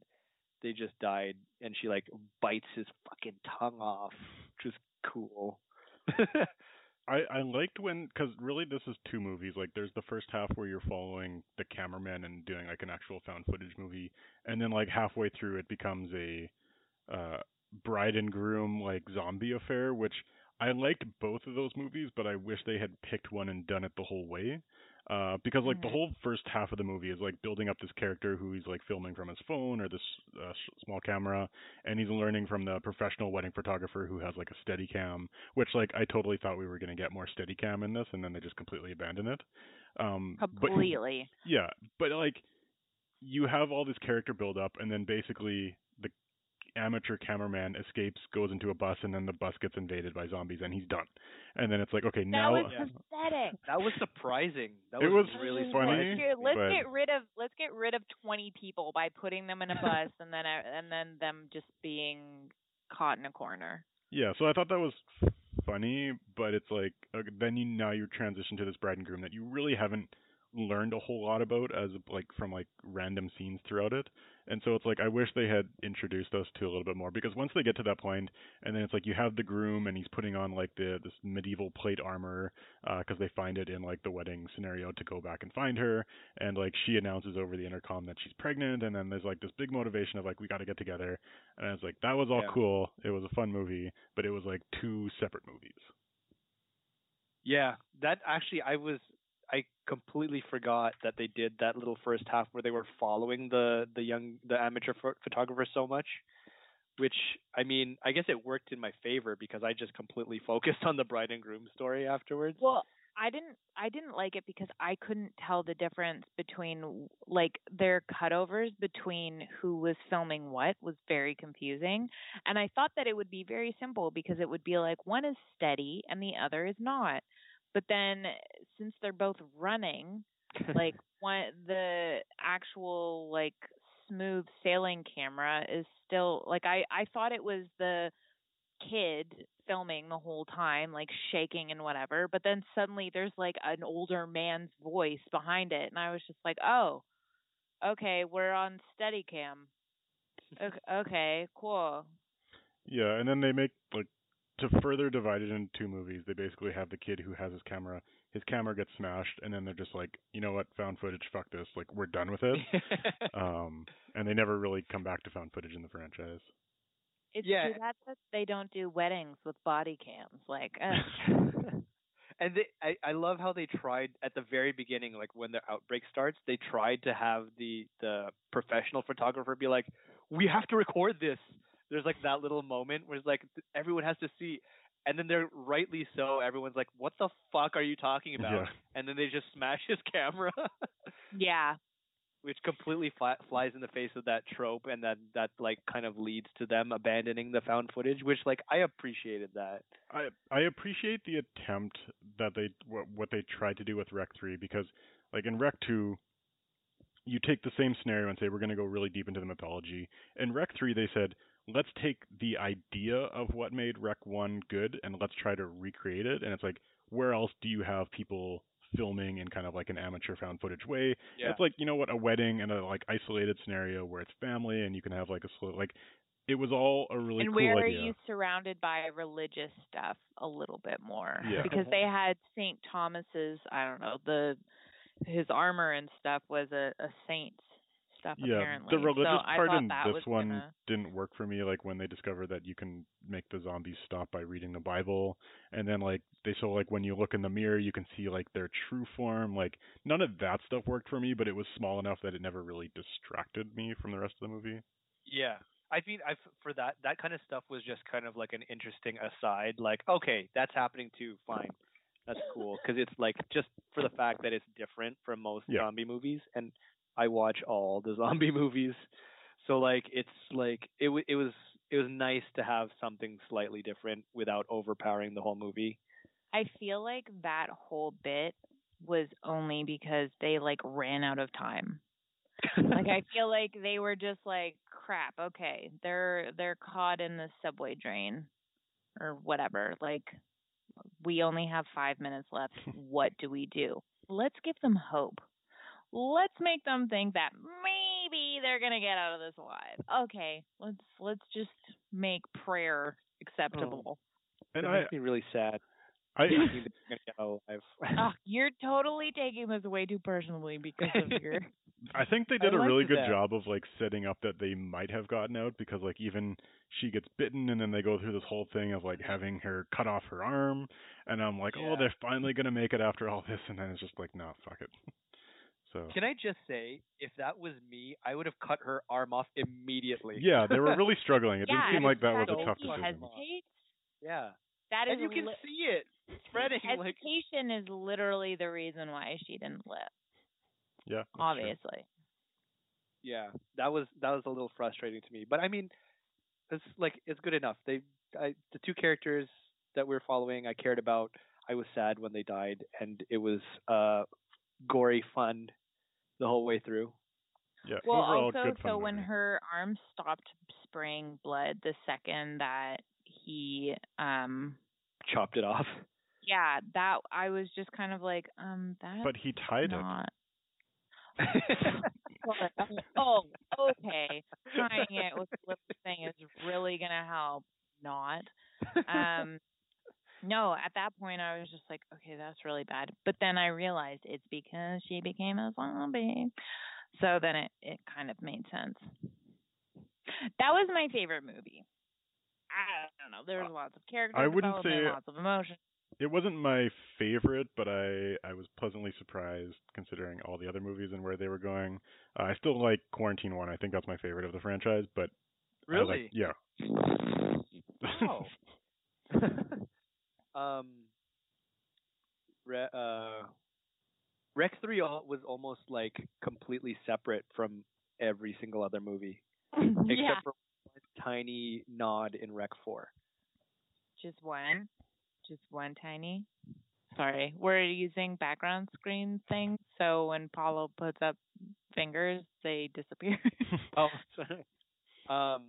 they just died and she like bites his fucking tongue off which is cool I I liked when because really this is two movies. Like there's the first half where you're following the cameraman and doing like an actual found footage movie, and then like halfway through it becomes a uh bride and groom like zombie affair, which I liked both of those movies, but I wish they had picked one and done it the whole way. Uh, because like the Mhm. whole first half of the movie is like building up this character who he's like filming from his phone or this uh, small camera, and he's learning from the professional wedding photographer who has like a steady cam, which like I totally thought we were gonna get more steady cam in this, and then they just completely abandon it. Um, but- Completely. yeah, but like you have all this character build up, and then basically the amateur cameraman escapes, goes into a bus, and then the bus gets invaded by zombies, and he's done. And then it's like, okay, that now was Yeah. pathetic. that was surprising that It was, was really Let's funny, surprising. get- let's but- get rid of let's get rid of twenty people by putting them in a bus and then uh, and then them just being caught in a corner. Yeah, so I thought that was funny, but it's like okay, then you now you transition to this bride and groom that you really haven't learned a whole lot about as like from like random scenes throughout it. And so it's like I wish they had introduced us to a little bit more because once they get to that point and then it's like you have the groom and he's putting on like the this medieval plate armor uh, because they find it in like the wedding scenario to go back and find her. And like she announces over the intercom that she's pregnant and then there's like this big motivation of like we got to get together. And I was like that was all Yeah. cool. It was a fun movie but it was like two separate movies. Yeah. That actually i was i completely forgot that they did that little first half where they were following the the young the amateur pho- photographer so much which i mean i guess it worked in my favor because i just completely focused on the bride and groom story afterwards Well, I didn't I didn't like it because I couldn't tell the difference between like their cutovers between who was filming what was very confusing. And I thought that it would be very simple because it would be like one is steady and the other is not. But then since they're both running, like one the actual like smooth sailing camera is still like I I thought it was the kid filming the whole time, like shaking and whatever. But then suddenly there's like an older man's voice behind it, and I was just like, oh, okay, we're on Steadicam. Okay, okay, cool. Yeah, and then they make like to further divide it into two movies. They basically have the kid who has his camera. His camera gets smashed, and then they're just like, you know what, found footage, fuck this, like we're done with it. um, and they never really come back to found footage in the franchise. It's Yeah. too bad that they don't do weddings with body cams. Like, uh, and they, I, I love how they tried at the very beginning, like when the outbreak starts, they tried to have the the professional photographer be like, "We have to record this." There's like that little moment where it's like everyone has to see, and then they're rightly so. Everyone's like, "What the fuck are you talking about?" Yeah. And then they just smash his camera, yeah, which completely fly, flies in the face of that trope, and that that like kind of leads to them abandoning the found footage, which like I appreciated that. I I appreciate the attempt that they what, what they tried to do with Rec 3 because like in Rec 2 you take the same scenario and say we're going to go really deep into the mythology. In Rec 3 they said let's take the idea of what made Rec 1 good and let's try to recreate it and it's like where else do you have people filming in kind of like an amateur found footage way? Yeah. It's like, you know what, a wedding and a like isolated scenario where it's family and you can have like a slow like it was all a really and cool where idea. are you surrounded by religious stuff a little bit more? Yeah. Because they had Saint Thomas's, I don't know, the his armor and stuff was a, a saint's stuff Yeah, apparently. the religious so part in this one gonna- didn't work for me. Like when they discover that you can make the zombies stop by reading the Bible, and then like they show like when you look in the mirror, you can see like their true form. Like none of that stuff worked for me, but it was small enough that it never really distracted me from the rest of the movie. Yeah. I mean, I for that that kind of stuff was just kind of like an interesting aside. Like, okay, that's happening too. Fine, that's cool because it's like just for the fact that it's different from most Yeah. zombie movies, and I watch all the zombie movies, so like it's like it w- it was it was nice to have something slightly different without overpowering the whole movie. I feel like that whole bit was only because they like ran out of time. like I feel like they were just like crap, okay. They're they're caught in the subway drain or whatever. Like we only have 5 minutes left. what do we do? Let's give them hope. Let's make them think that maybe they're going to get out of this alive. Okay, let's let's just make prayer acceptable. Oh. And it I, makes me really sad. I, thinking that they're gonna get alive. Oh, you're totally taking this way too personally because of your I think they did a really good that. job of like setting up that they might have gotten out because like even she gets bitten and then they go through this whole thing of like having her cut off her arm and I'm like, oh, they're finally gonna make it after all this, and then it's just like, no, fuck it. So Can I just say, if that was me, I would have cut her arm off immediately. yeah, they were really struggling. It yeah, didn't seem like that was a tough decision. he hesitates, Yeah. that is And you can li- see it spreading like hesitation is literally the reason why she didn't live. Yeah, that's true. Obviously, yeah, that was that was a little frustrating to me. But I mean, it's like it's good enough. They I, the two characters that we're following, I cared about. I was sad when they died, and it was uh gory fun the whole way through. Yeah, well, overall, also, good so when her arm stopped spraying blood the second that he, um, Chopped it off. yeah, that I was just kind of like, um, that. But he tied it. not. oh, okay. Tying it with the little thing is really gonna help. Not. Um no, at that point I was just like, okay, that's really bad. But then I realized it's because she became a zombie. So then it it kind of made sense. That was my favorite movie. I don't know. There was lots of character I wouldn't say- lots of emotion. It wasn't my favorite, but I I was pleasantly surprised considering all the other movies and where they were going. Uh, I still like Quarantine One. I think that's my favorite of the franchise. But I like- really? yeah. Wow. um, Re- uh, Rec Three was almost like completely separate from every single other movie, except yeah, for one tiny nod in Rec Four. just one, just one tiny. Sorry, we're using background screen things, so when Paulo puts up fingers, they disappear. Oh, sorry. Um,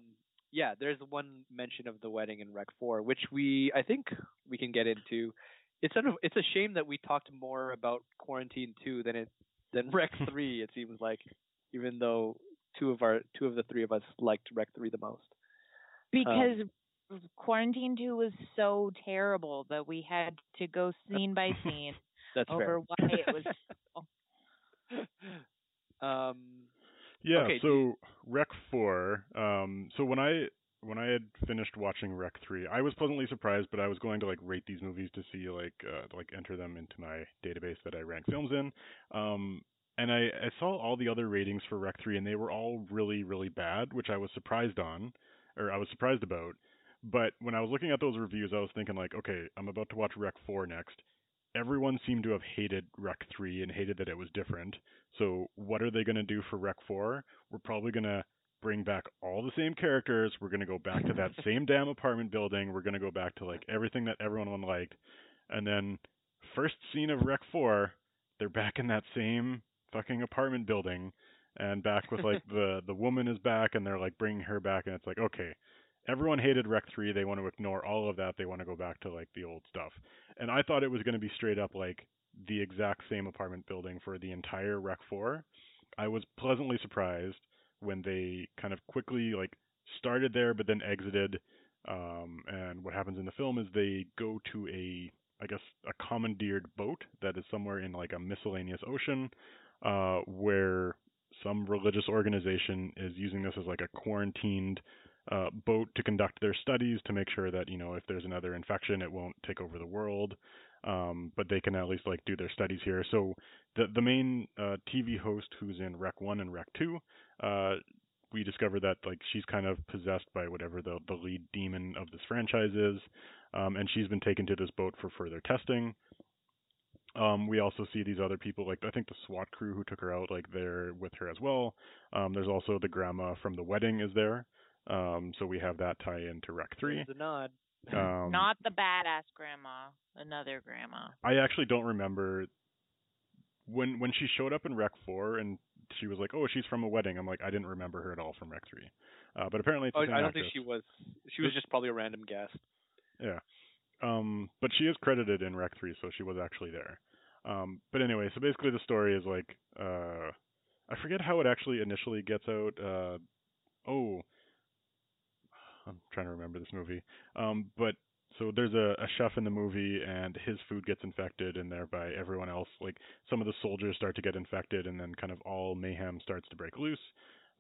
yeah, there's one mention of the wedding in Rec Four, which we I think we can get into. It's a it's a shame that we talked more about Quarantine Two than it than Rec Three. It seems like, even though two of our two of the three of us liked Rec Three the most. Because um, Quarantine Two was so terrible that we had to go scene by scene That's over fair. why it was. um. Yeah, Okay, so Rec Four. Um, so when I when I had finished watching Rec Three, I was pleasantly surprised, but I was going to like rate these movies to see like uh, like enter them into my database that I rank films in. Um, and I, I saw all the other ratings for Rec Three, and they were all really really bad, which I was surprised on, or I was surprised about. But when I was looking at those reviews, I was thinking like, okay, I'm about to watch Rec Four next. Everyone seemed to have hated Rec 3 and hated that it was different. So what are they going to do for Rec 4? We're probably going to bring back all the same characters. We're going to go back to that same damn apartment building. We're going to go back to like everything that everyone liked. And then first scene of Rec 4, they're back in that same fucking apartment building and back with like the the woman is back and they're like bringing her back and it's like okay everyone hated rec 3 they want to ignore all of that they want to go back to like the old stuff and i thought it was going to be straight up like the exact same apartment building for the entire rec 4 i was pleasantly surprised when they kind of quickly like started there but then exited. Um and what happens in the film is they go to a i guess a commandeered boat that is somewhere in like a miscellaneous ocean uh where some religious organization is using this as like a quarantined uh, boat to conduct their studies to make sure that you know if there's another infection it won't take over the world um, but they can at least like do their studies here so the the main uh, TV host who's in Rec 1 and Rec 2 uh, we discover that like she's kind of possessed by whatever the the lead demon of this franchise is um, and she's been taken to this boat for further testing um, we also see these other people, like I think the SWAT crew who took her out, like they're with her as well. Um, there's also the grandma from the wedding is there. Um, so we have that tie into Rec Three. There's a nod. Um, Not the badass grandma, another grandma. I actually don't remember when when she showed up in Rec Four and she was like, "Oh, she's from a wedding." I'm like, I didn't remember her at all from Rec Three. Uh, but apparently, it's Oh, I don't actress. think she was. She was just probably a random guest. Yeah. Um, but she is credited in Rec 3, so she was actually there. Um, but anyway, so basically the story is like, uh, I forget how it actually initially gets out. Uh, oh, I'm trying to remember this movie. Um, but so there's a, a chef in the movie, and his food gets infected, and thereby everyone else, like some of the soldiers, start to get infected, and then kind of all mayhem starts to break loose.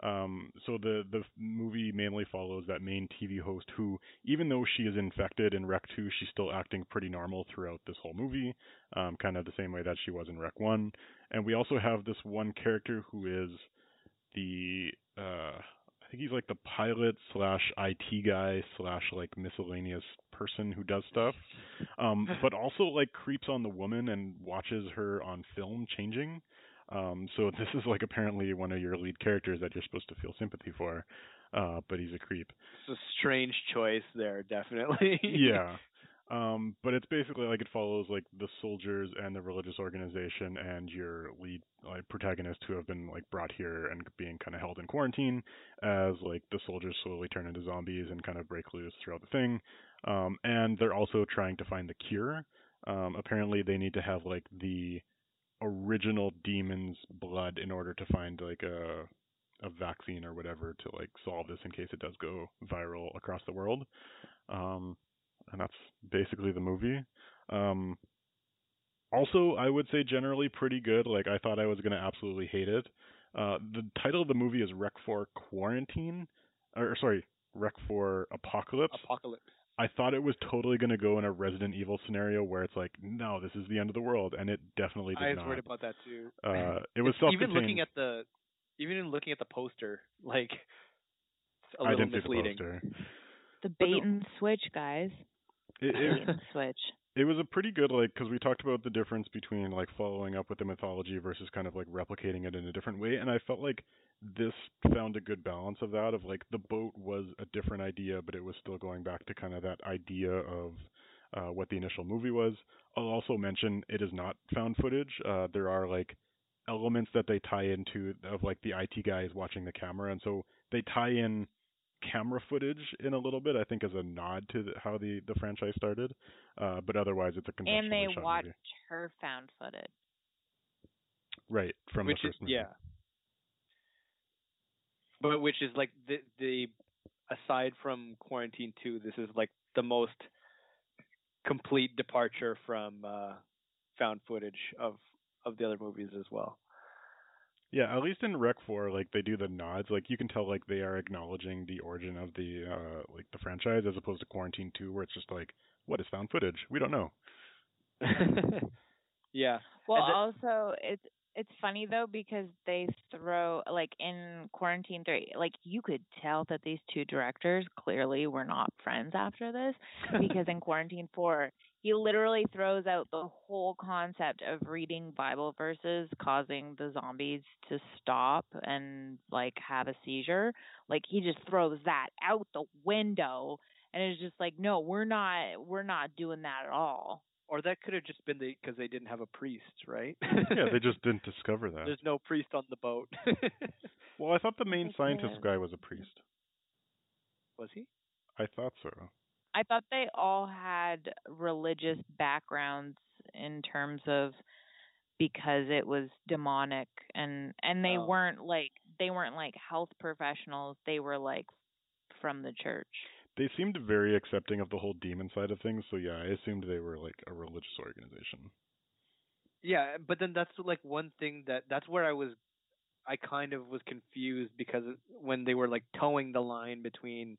Um, so the the movie mainly follows that main TV host who, even though she is infected in Rec 2, she's still acting pretty normal throughout this whole movie, um, kind of the same way that she was in Rec 1. And we also have this one character who is the uh, I think he's like the pilot slash IT guy slash like miscellaneous person who does stuff, um, but also like creeps on the woman and watches her on film changing. Um, so this is like apparently one of your lead characters that you're supposed to feel sympathy for, uh, but he's a creep. It's a strange choice there, definitely. yeah. Um, but it's basically like it follows like the soldiers and the religious organization and your lead like protagonist who have been like brought here and being kind of held in quarantine as like the soldiers slowly turn into zombies and kind of break loose throughout the thing. Um, and they're also trying to find the cure. Um, apparently they need to have like the original demon's blood in order to find like a a vaccine or whatever to like solve this in case it does go viral across the world. Um, and that's basically the movie. Um, also, I would say generally pretty good. Like I thought I was gonna absolutely hate it. Uh, the title of the movie is Rec 4 Quarantine, or sorry, Rec 4 Apocalypse. Apocalypse. I thought it was totally going to go in a Resident Evil scenario where it's like, no, this is the end of the world, and it definitely did not. I was not. worried about that too. Uh, it was It's- self-contained. Even looking at the, even in looking at the poster, like, it's a I little didn't misleading. see the poster. The But no- bait and switch, guys. It, it, switch. it was a pretty good like because we talked about the difference between like following up with the mythology versus kind of like replicating it in a different way, and I felt like this found a good balance of that. Of like the boat was a different idea, but it was still going back to kind of that idea of uh, what the initial movie was. I'll also mention it is not found footage. Uh, there are like elements that they tie into of like the IT guys watching the camera, and so they tie in camera footage in a little bit. I think as a nod to the, how the the franchise started, uh, but otherwise it's a conventional and they shot watched movie. her found footage. Right from which the is first movie. yeah. But which is like the the aside from Quarantine Two, this is like the most complete departure from uh found footage of of the other movies as well. Yeah, at least in Rec 4, like they do the nods. Like you can tell, like they are acknowledging the origin of the uh like the franchise, as opposed to Quarantine 2, where it's just like, what is found footage? We don't know. yeah. Well, And the- also it's it's funny though because they throw like in Quarantine Three, like you could tell that these two directors clearly were not friends after this because in Quarantine Four, he literally throws out the whole concept of reading Bible verses causing the zombies to stop and like have a seizure. Like he just throws that out the window and it's just like, no, we're not we're not doing that at all. or that could have just been the because they didn't have a priest, right? yeah, they just didn't discover that. There's no priest on the boat. Well, I thought the main Like, scientist guy was a priest. Was he? I thought so. I thought they all had religious backgrounds in terms of because it was demonic and and they Oh. weren't like they weren't like health professionals they were like from the church They seemed very accepting of the whole demon side of things, so yeah, I assumed they were like a religious organization. Yeah, but then that's like one thing that that's where I was I kind of was confused because when they were like towing the line between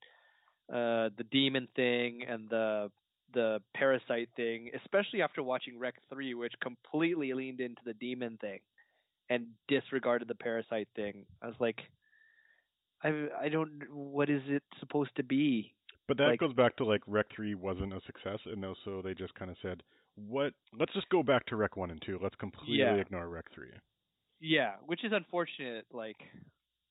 uh the demon thing and the the parasite thing, especially after watching Rec 3 which completely leaned into the demon thing and disregarded the parasite thing. I was like I I don't what is it supposed to be? But that Like- goes back to like Rec 3 wasn't a success, and also they just kind of said, "What? Let's just go back to Rec 1 and 2. Let's completely Yeah. ignore Rec 3." Yeah, which is unfortunate like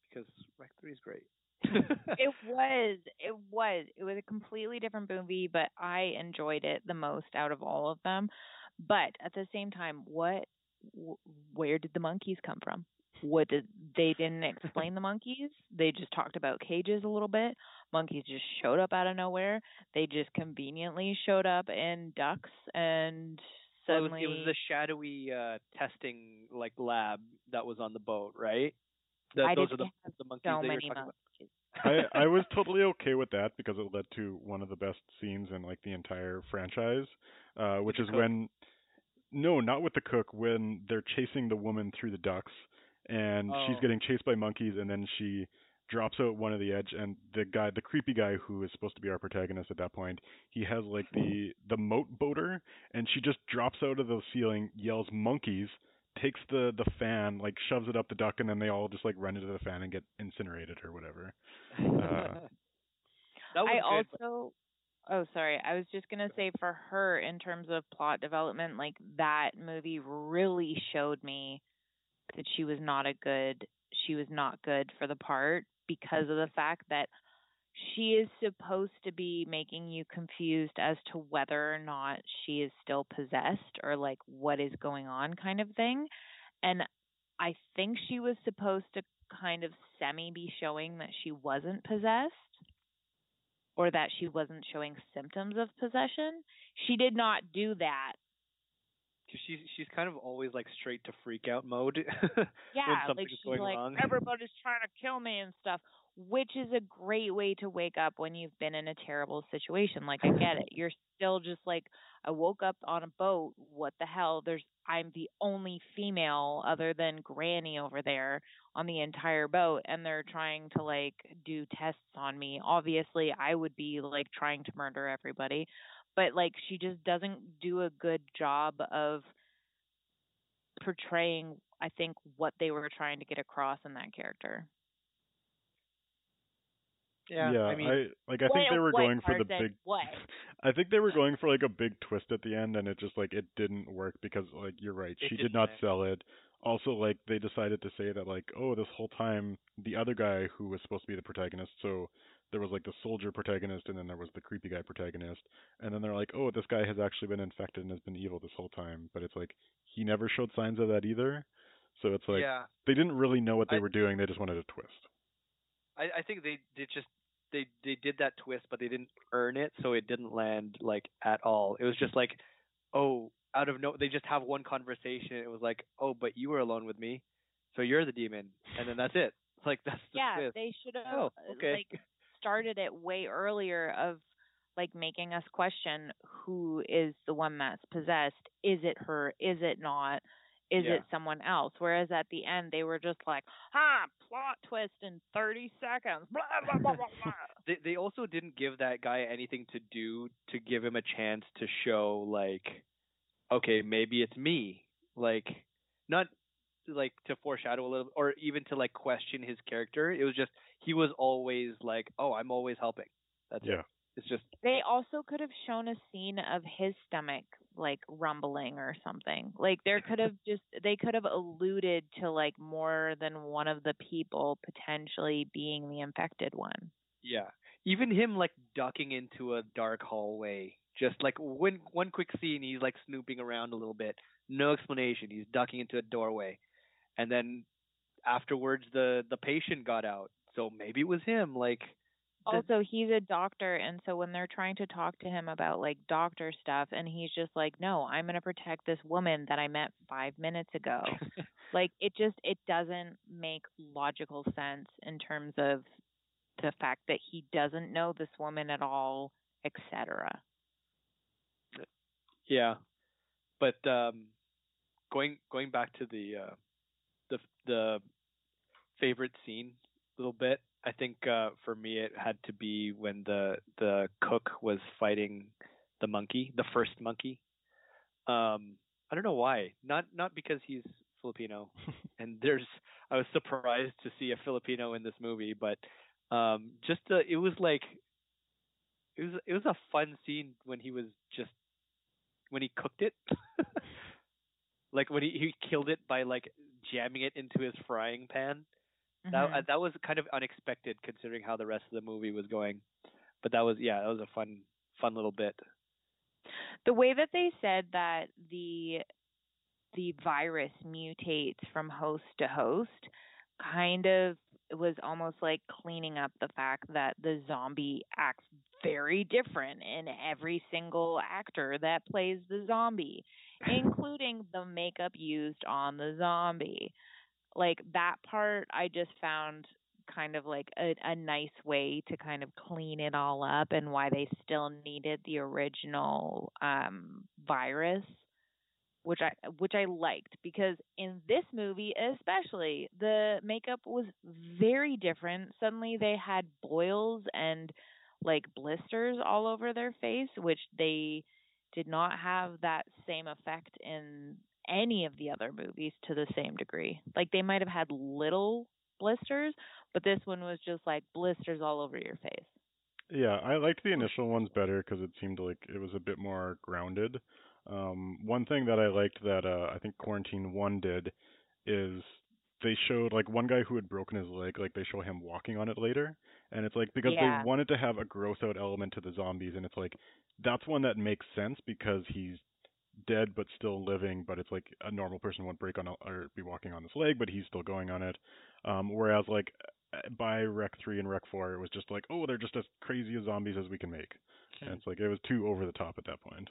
because Rec 3 is great. it was it was it was a completely different movie but i enjoyed it the most out of all of them. But at the same time what wh- where did the monkeys come from? What did they didn't explain the monkeys. They just talked about cages a little bit. Monkeys just showed up out of nowhere. They just conveniently showed up in ducks and Well, it was, suddenly it was the shadowy uh, testing like lab that was on the boat, right? The, those are the, the monkeys so that you're talking monkeys I I was totally okay with that because it led to one of the best scenes in like the entire franchise, uh, which is cook? when no, not with the cook when they're chasing the woman through the ducks and she's Oh. getting chased by monkeys and then she drops out one of the edge and the guy the creepy guy who is supposed to be our protagonist at that point he has like the the moat boater and she just drops out of the ceiling yells monkeys takes the the fan like shoves it up the duck and then they all just like run into the fan and get incinerated or whatever Uh, that was I good. also Oh, sorry. I was just going to say for her in terms of plot development, like that movie really showed me that she was not a good she was not good for the part because of the fact that she is supposed to be making you confused as to whether or not she is still possessed or like what is going on kind of thing. And I think she was supposed to kind of semi be showing that she wasn't possessed or that she wasn't showing symptoms of possession. She did not do that. 'Cause she's she's kind of always like straight to freak out mode. Yeah, when like something's she's going like wrong. everybody's trying to kill me and stuff, which is a great way to wake up when you've been in a terrible situation. Like I get it. You're still just like I woke up on a boat. What the hell? There's I'm the only female other than Granny over there on the entire boat and they're trying to like do tests on me. Obviously, I would be like trying to murder everybody, but like she just doesn't do a good job of portraying I think what they were trying to get across in that character. Yeah, I mean, like I think they were going for the big what? I think they were going for like a big twist at the end, and it just like it didn't work because like you're right, It she did not sell it. Also, like they decided to say that like oh this whole time the other guy who was supposed to be the protagonist, so there was like the soldier protagonist and then there was the creepy guy protagonist, and then they're like oh this guy has actually been infected and has been evil this whole time, but it's like he never showed signs of that either. So it's like yeah, they didn't really know what they I- were doing. They just wanted a twist. I I think they they just they they did that twist, but they didn't earn it, so it didn't land like at all. It was just like, oh, out of no, they just have one conversation. It was like, oh, but you were alone with me, so you're the demon, and then that's it. Like that's the yeah, twist. they should have Oh, okay. like started it way earlier of like making us question who is the one that's possessed. Is it her? Is it not? Is Yeah. it someone else? Whereas at the end they were just like, ha, plot twist in thirty seconds. Blah blah blah blah blah. they they also didn't give that guy anything to do to give him a chance to show like okay maybe it's me like not like to foreshadow a little or even to like question his character it was just he was always like oh i'm always helping that's Yeah. it it's just They also could have shown a scene of his stomach like rumbling or something. Like there could have just they could have alluded to like more than one of the people potentially being the infected one. yeah. Even him like ducking into a dark hallway. Just like one one quick scene he's like snooping around a little bit. No explanation. He's ducking into a doorway. And then afterwards the the patient got out. So maybe it was him like Also, he's a doctor and so when they're trying to talk to him about like doctor stuff and he's just like, "No, I'm going to protect this woman that I met 5 minutes ago." like it just it doesn't make logical sense in terms of the fact that he doesn't know this woman at all, etc. yeah but um going going back to the uh the the favorite scene a little bit i think uh for me it had to be when the the cook was fighting the monkey the first monkey. Um i don't know why. Not not because he's filipino. And there's i was surprised to see a filipino in this movie but um just it was like it was it was a fun scene when he was just when he cooked it. Like when he he killed it by like jamming it into his frying pan that Mhm. uh, that was kind of unexpected considering how the rest of the movie was going. But that was yeah that was a fun fun little bit. The way that they said that the the virus mutates from host to host kind of was almost like cleaning up the fact that the zombie acts very different in every single actor that plays the zombie including the makeup used on the zombie like that part i just found kind of like a, a nice way to kind of clean it all up and why they still needed the original um virus which I which I liked because in this movie especially the makeup was very different. Suddenly they had boils and like blisters all over their face which they did not have that same effect in any of the other movies to the same degree. Like they might have had little blisters, but this one was just like blisters all over your face. Yeah, I liked the initial ones better because it seemed like it was a bit more grounded. Um, one thing that I liked that uh, I think Quarantine One did is they showed like one guy who had broken his leg, like they show him walking on it later, and it's like because Yeah. they wanted to have a gross out element to the zombies, and it's like that's one that makes sense because he's dead but still living, but it's like a normal person wouldn't break on a, or be walking on this leg, but he's still going on it. Um, whereas like uh, by Rec Three and Rec Four, it was just like oh they're just as crazy as zombies as we can make. And it's like it was too over the top at that point.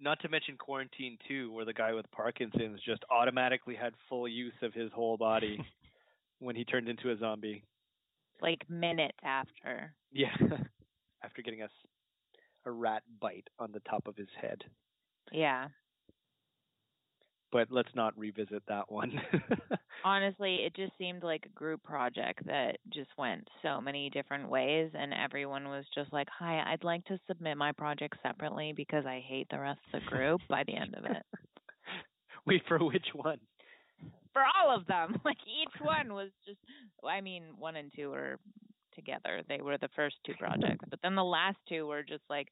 not to mention quarantine 2 where the guy with parkinson's just automatically had full use of his whole body when he turned into a zombie Like minutes after. yeah after getting a a rat bite on the top of his head Yeah. but let's not revisit that one Honestly, it just seemed like a group project that just went so many different ways, and everyone was just like, Hi, I'd like to submit my project separately because I hate the rest of the group by the end of it. wait for which one For all of them. Like each one was just, I mean, one and two were together. They were the first two projects, but then the last two were just like,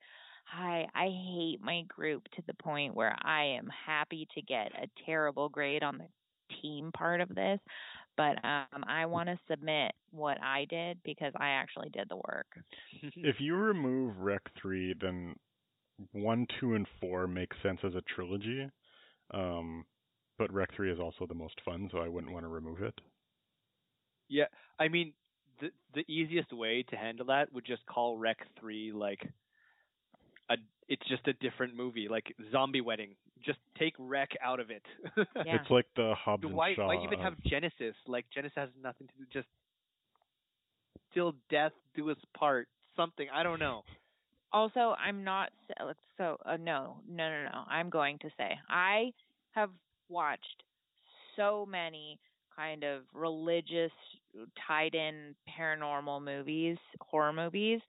Hi, I hate my group to the point where I am happy to get a terrible grade on the team part of this, but um I want to submit what I did because I actually did the work. if you remove Rec Three, then one, two, and four make sense as a trilogy. Um, but Rec Three is also the most fun, so I wouldn't want to remove it. Yeah, I mean the the easiest way to handle that would just call Rec Three like a it's just a different movie, like Zombie Wedding. Just take Rec out of it. Yeah. It's like the Hobbs and why Shaw. why even have Genesis? Like Genesis has nothing to do. Just till death do us part. Something I don't know. Also, I'm not so, so uh, no, no, no, no. I'm going to say I have watched so many kind of religious tied in paranormal movies, horror movies.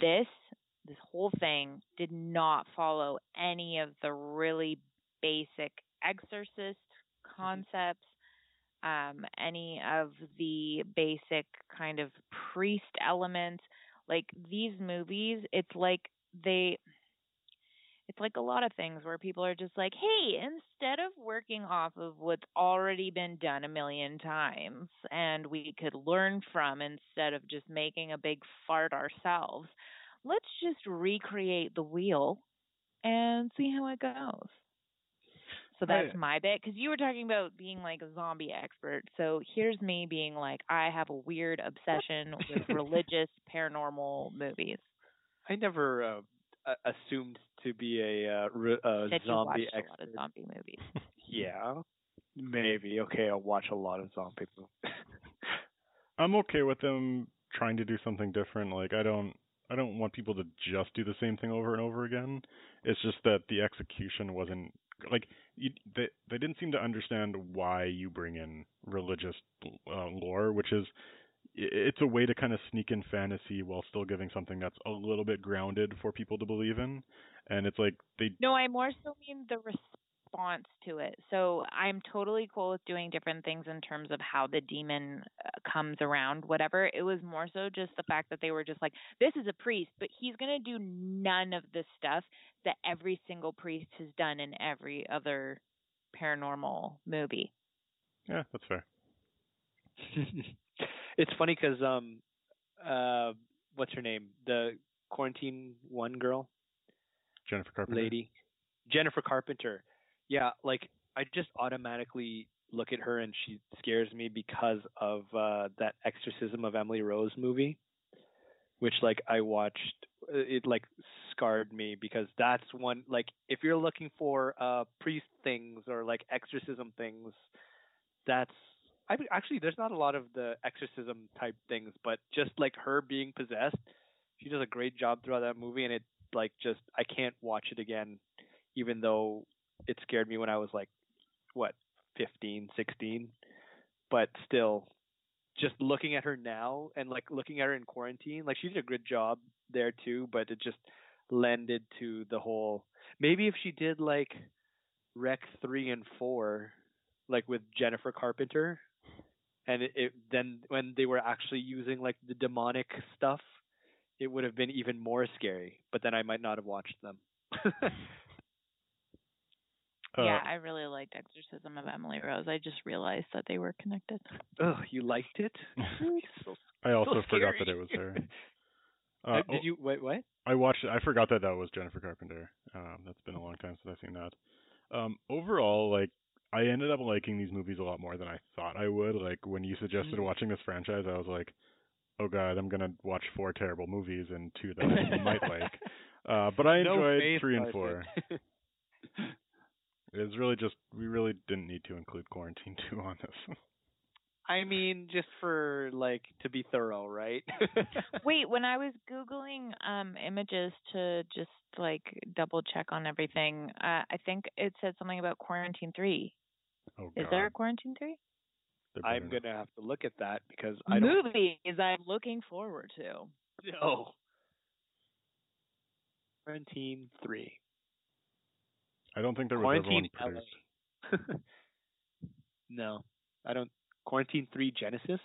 This this whole thing did not follow any of the really basic exorcist concepts um any of the basic kind of priest elements. Like these movies it's like they it's like a lot of things where people are just like hey instead of working off of what's already been done a million times and we could learn from instead of just making a big fart ourselves let's just recreate the wheel and see how it goes so Right. that's my bit because you were talking about being like a zombie expert. So here's me being like, I have a weird obsession with religious paranormal movies. I never uh, assumed to be a uh, re- uh, That you zombie watched a lot of zombie movies. Yeah, maybe. Okay, I'll watch a lot of zombie movies. I'm okay with them trying to do something different. Like I don't I don't want people to just do the same thing over and over again. It's just that the execution wasn't like you, they they didn't seem to understand why you bring in religious uh, lore, which is it's a way to kind of sneak in fantasy while still giving something that's a little bit grounded for people to believe in. And it's like they No, I more so mean the response to it. So I'm totally cool with doing different things in terms of how the demon uh, comes around, whatever. It was more so just the fact that they were just like, this is a priest, but he's going to do none of the stuff that every single priest has done in every other paranormal movie. yeah, that's fair. it's funny because um, uh, what's her name? The quarantine one girl, Jennifer Carpenter. lady, Jennifer Carpenter. Yeah, like I just automatically look at her and she scares me because of uh that Exorcism of Emily Rose movie, which like I watched. uh, It like scarred me because that's one like if you're looking for uh priest things or like exorcism things, that's I mean, actually there's not a lot of the exorcism type things, but just like her being possessed, she does a great job throughout that movie, and it like just I can't watch it again, even though it scared me when I was like what 15, 16, but still just looking at her now and like looking at her in quarantine, like she did a good job there too, but it just lended to the whole maybe if she did like Rec 3 and 4 like with Jennifer Carpenter and it, it then when they were actually using like the demonic stuff it would have been even more scary but then I might not have watched them Uh, yeah, I really liked Exorcism of Emily Rose. I just realized that they were connected. oh you liked it so, I also so forgot that it was her. Uh, Uh, did you wait what I watched it. I forgot that that was Jennifer Carpenter. Um, that's been a long time since I've seen that. Um, overall, like I ended up liking these movies a lot more than I thought I would. Like when you suggested Mhm. watching this franchise, I was like, "Oh God, I'm gonna watch four terrible movies and two that I might like." Uh, but I enjoyed faith, three and four. It was really just we really didn't need to include Quarantine Two on this. I mean, just for like to be thorough, right? Wait, when I was googling um images to just like double check on everything, uh, I think it said something about Quarantine Three. Oh Is God, there a Quarantine Three? I'm gonna have to look at that because I don't Movies I'm looking forward to. know. Quarantine three. I don't think there was ever one no, I don't. Quarantine three Genesis.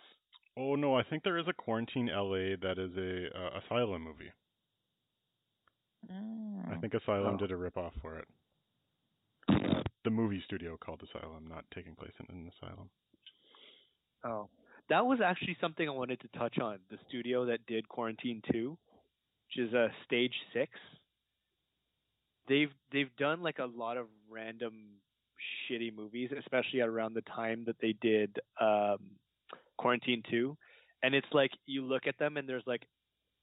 Oh no, I think there is a Quarantine LA that is a uh, Asylum movie. I Mm. think Asylum Oh. did a ripoff for it. The movie studio called Asylum, not taking place in an asylum. Oh, that was actually something I wanted to touch on. The studio that did Quarantine Two, which is a uh, Stage Six. They've they've done like a lot of random shitty movies, especially around the time that they did um, Quarantine Two, and it's like you look at them and there's like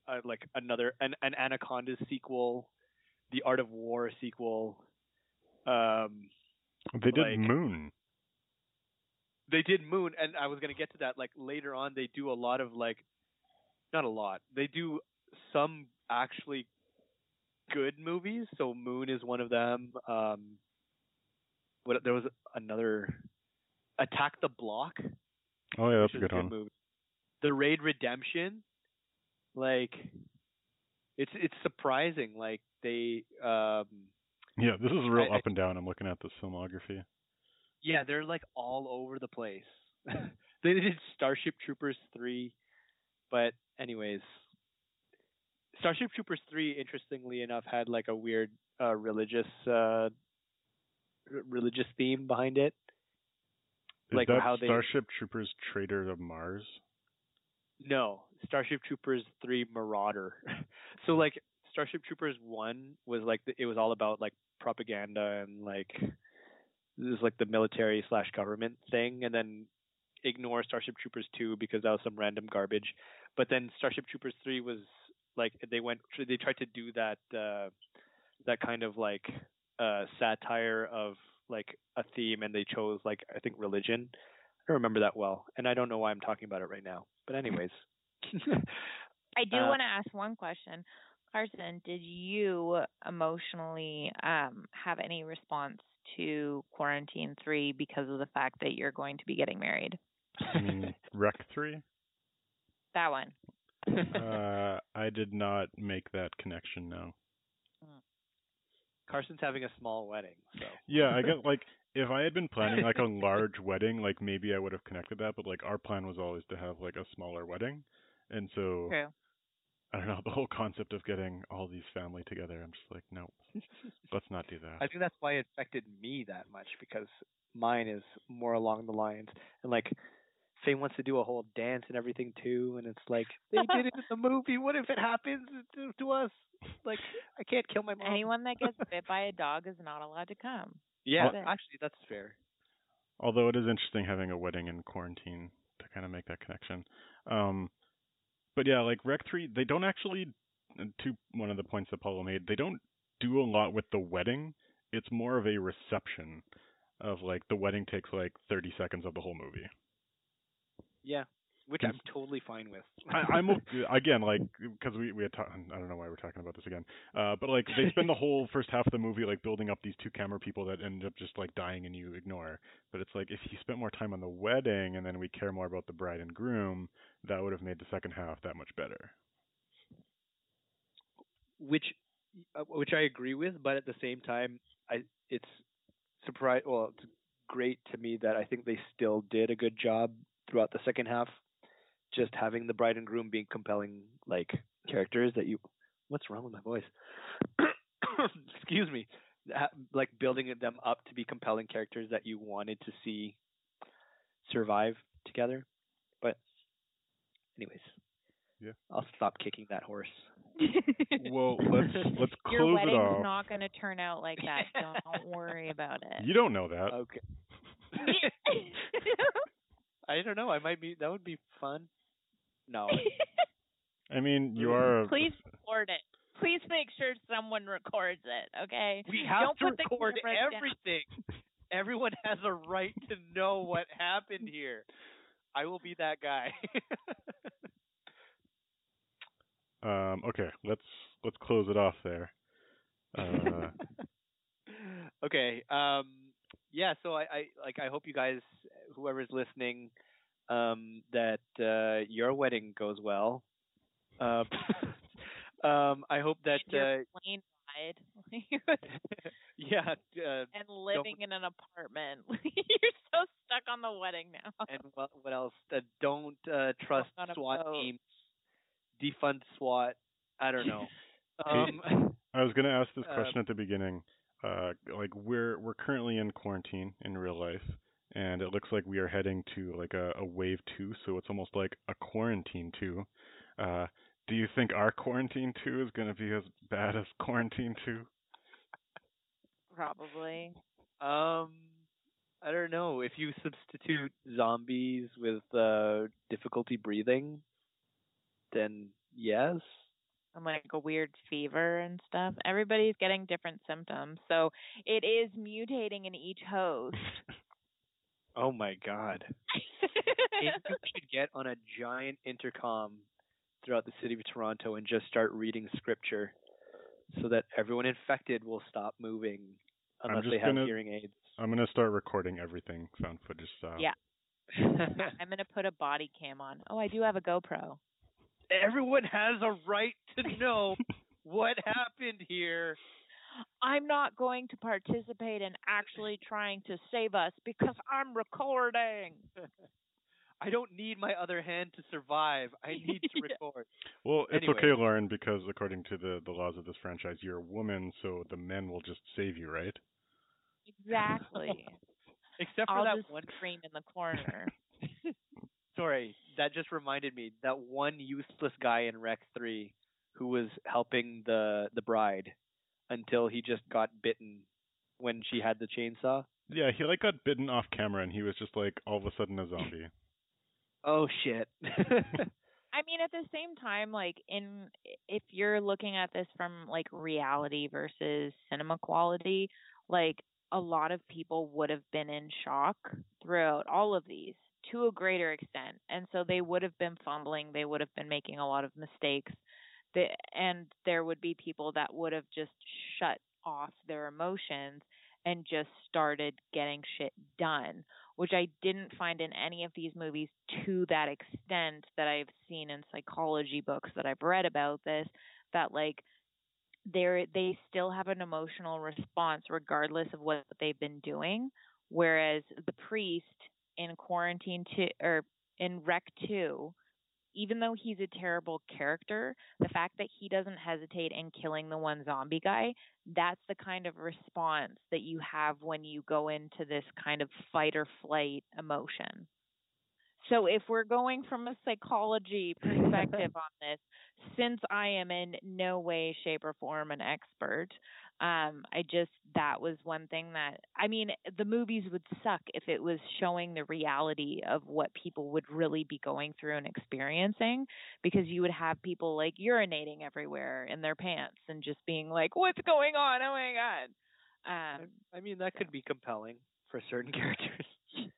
uh, like another an an Anaconda sequel, the Art of War sequel. Um, They did like- Moon. they did Moon, and I was gonna get to that. Like later on, they do a lot of like, not a lot. They do some actually good movies. So Moon is one of them. Um, what there was another, Attack the Block. Oh yeah, that's a good one. movie. The Raid Redemption, like, it's it's surprising. Like they, um, Yeah, this is real I- up and down. I'm looking at the filmography. yeah, they're like all over the place. they did Starship Troopers three, but anyways, Starship Troopers three, interestingly enough, had like a weird uh, religious uh, r- religious theme behind it. Is Like that how they- Starship Troopers Traitor of Mars? No, Starship Troopers 3 Marauder. so like Starship Troopers 1 was like the, it was all about like propaganda and like this is like the military slash government thing and then ignore Starship Troopers 2 because that was some random garbage. But then Starship Troopers 3 was like they went they tried to do that uh that kind of like uh satire of like a theme and they chose like I think religion. I don't remember that well, and I don't know why I'm talking about it right now. But anyways, I do Uh, want to ask one question. Carson, did you emotionally um, have any response to Quarantine 3 because of the fact that you're going to be getting married? I mean, Rec Three. That one. Uh, I did not make that connection. No. Carson's having a small wedding, so Yeah, I guess like if I had been planning like a large wedding, like maybe I would have connected that. But like our plan was always to have like a smaller wedding, and so True. I don't know the whole concept of getting all these family together. I'm just like, no, let's not do that. I think that's why it affected me that much because mine is more along the lines and like Faye wants to do a whole dance and everything too, and it's like they did it in the movie. What if it happens to, to us? Like I can't kill my mom. Anyone that gets bit by a dog is not allowed to come. Yeah, Well- actually, that's fair. Although it is interesting having a wedding in quarantine to kind of make that connection. Um, but yeah, like Rec Three, they don't actually. To one of the points that Paulo made, they don't do a lot with the wedding. It's more of a reception of like the wedding takes like 30 seconds of the whole movie. Yeah, which I'm totally fine with. I, I'm o- again like because we we had ta- I don't know why we're talking about this again, uh, but like they spend the whole first half of the movie like building up these two camera people that end up just like dying and you ignore. But it's like if you spent more time on the wedding and then we care more about the bride and groom, that would have made the second half that much better. which uh, which I agree with, but at the same time, I it's surprise. Well, it's great to me that I think they still did a good job throughout the second half, just having the bride and groom being compelling like characters that you. What's wrong with my voice? Excuse me. Like building them up to be compelling characters that you wanted to see survive together, but anyways. Yeah. I'll stop kicking that horse. Well, let's let's Your close it off. Your wedding's off. not going to turn out like that. Don't worry about it. You don't know that. Okay. I don't know. I might be. That would be fun. No. I mean, you are. a- Please record it. Please make sure someone records it, okay? We have Don't to put the record cameras down. everything. Everyone has a right to know what happened here. I will be that guy. Um, okay, let's let's close it off there. Uh, okay. Um yeah, so I, I like I hope you guys whoever's listening um that uh your wedding goes well. Um um I hope that your uh plane ride yeah, uh, and living in an apartment. You're so stuck on the wedding now. and what what else? Uh, don't uh trust on a SWAT boat. teams. Defund SWAT. I don't know. Um I was gonna ask this Uh, question at the beginning. Uh, like we're we're currently in quarantine in real life, and it looks like we are heading to like a, a wave two, so it's almost like a quarantine two. Uh, do you think our quarantine two is gonna be as bad as quarantine two? Probably. Um, I don't know if you substitute zombies with uh, difficulty breathing, then yes. And like a weird fever and stuff. Everybody's getting different symptoms. So it is mutating in each host. Oh my god. Maybe we should get on a giant intercom throughout the city of Toronto and just start reading scripture so that everyone infected will stop moving I'm unless they have gonna- hearing aids. I'm gonna start recording everything found footage style. Yeah. I'm gonna put a body cam on. Oh, I do have a GoPro. Everyone has a right to know what happened here. I'm not going to participate in actually trying to save us because I'm recording. I don't need my other hand to survive. I need to record. Well, it's Anyway. okay, Lauren, because according to the the laws of this franchise, you're a woman, so the men will just save you, right? Exactly. Except for I'll that just one scream in the corner. Sorry, that just reminded me that one useless guy in Rec 3 who was helping the the bride until he just got bitten when she had the chainsaw. Yeah, he like got bitten off camera, and he was just like all of a sudden a zombie. Oh shit. I mean, at the same time, like in if you're looking at this from like reality versus cinema quality, like a lot of people would have been in shock throughout all of these to a greater extent, and so they would have been fumbling, they would have been making a lot of mistakes, and there would be people that would have just shut off their emotions and just started getting shit done which I didn't find in any of these movies to that extent that I've seen in psychology books that I've read about this that like they're they still have an emotional response regardless of what they've been doing whereas the priest in quarantine 2 or in rec 2 even though he's a terrible character the fact that he doesn't hesitate in killing the one zombie guy that's the kind of response that you have when you go into this kind of fight or flight emotion. So if we're going from a psychology perspective on this, since I am in no way, shape, or form an expert, um, I just that was one thing that I mean, the movies would suck if it was showing the reality of what people would really be going through and experiencing because you would have people like urinating everywhere in their pants and just being like, What's going on? Oh my god. Um I mean, that could be compelling for certain characters.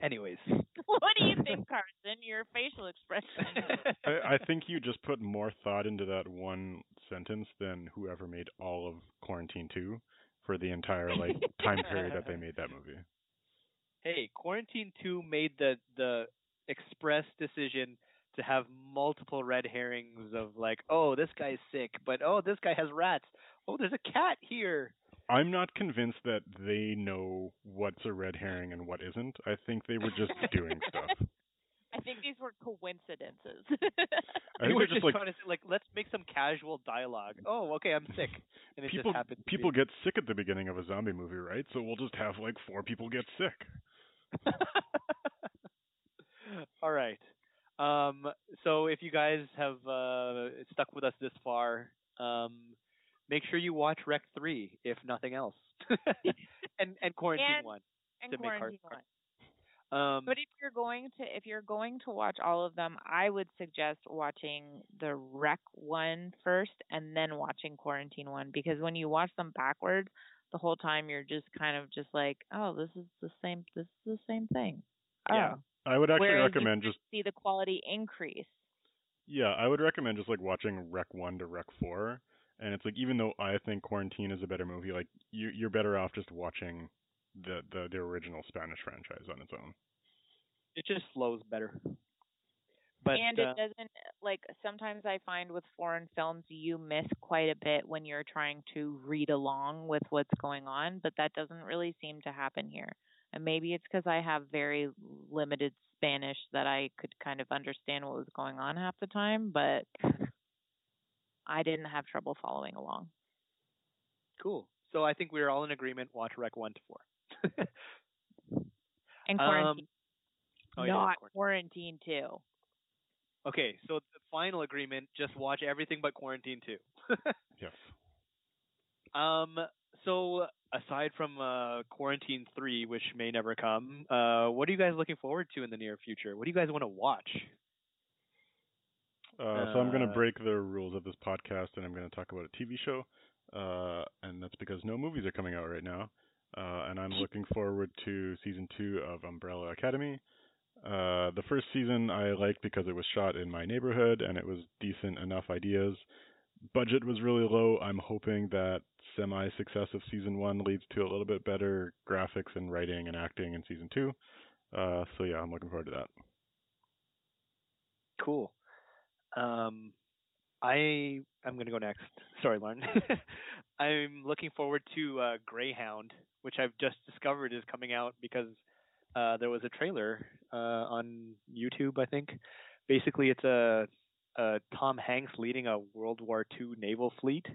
Anyways. what do you think, Carson? Your facial expression. I, I think you just put more thought into that one sentence than whoever made all of Quarantine 2 for the entire like time period that they made that movie. hey, Quarantine 2 made the the express decision to have multiple red herrings of like, oh, this guy's sick, but oh, this guy has rats. Oh, there's a cat here. I'm not convinced that they know what's a red herring and what isn't. I think they were just doing stuff. I think these were coincidences. I They think were they're just like trying to say, like, let's make some casual dialogue. Oh, okay, I'm sick, and it people just happened. people be. get sick at the beginning of a zombie movie, right? So we'll just have like four people get sick. All right. Um, so if you guys have uh, stuck with us this far, um, make sure you watch Rec 3, if nothing else, and and Quarantine And- 1. and to make our- quarantine one. Um, But if you're going to if you're going to watch all of them, I would suggest watching the Rec one first and then watching Quarantine one because when you watch them backwards, the whole time you're just kind of just like, oh, this is the same. This is the same thing. Yeah. Oh. I would actually Whereas recommend just see the quality increase. yeah, I would recommend just like watching Rec 1 to Rec 4 and it's like even though I think Quarantine is a better movie, like you you're better off just watching the the, the original Spanish franchise on its own. it just flows better. But and uh, it doesn't like sometimes I find with foreign films you miss quite a bit when you're trying to read along with what's going on, but that doesn't really seem to happen here. And maybe it's because I have very limited Spanish that I could kind of understand what was going on half the time, but I didn't have trouble following along. cool. So I think we're all in agreement. Watch Rec 1 to 4. And Um, quarantine, oh, yeah, not Quarantine. quarantine too. Okay, so the final agreement: just watch everything but Quarantine 2. Yes. Um, so aside from uh, Quarantine Three, which may never come, uh, what are you guys looking forward to in the near future? What do you guys want to watch? Uh, so I'm going to Uh, break the rules of this podcast, and I'm going to talk about a TV show, uh, and that's because no movies are coming out right now. Uh, and I'm looking forward to season two of Umbrella Academy. Uh, the first season I liked because it was shot in my neighborhood and it was decent enough ideas. Budget was really low. I'm hoping that semi success of season one leads to a little bit better graphics and writing and acting in season two. Uh, so yeah, I'm looking forward to that. Cool. Um, I I'm gonna go next. Sorry, Lauren. I'm looking forward to uh, Greyhound, which I've just discovered is coming out because uh, there was a trailer uh, on YouTube. I think. Basically, it's a, a Tom Hanks leading a World War II naval fleet,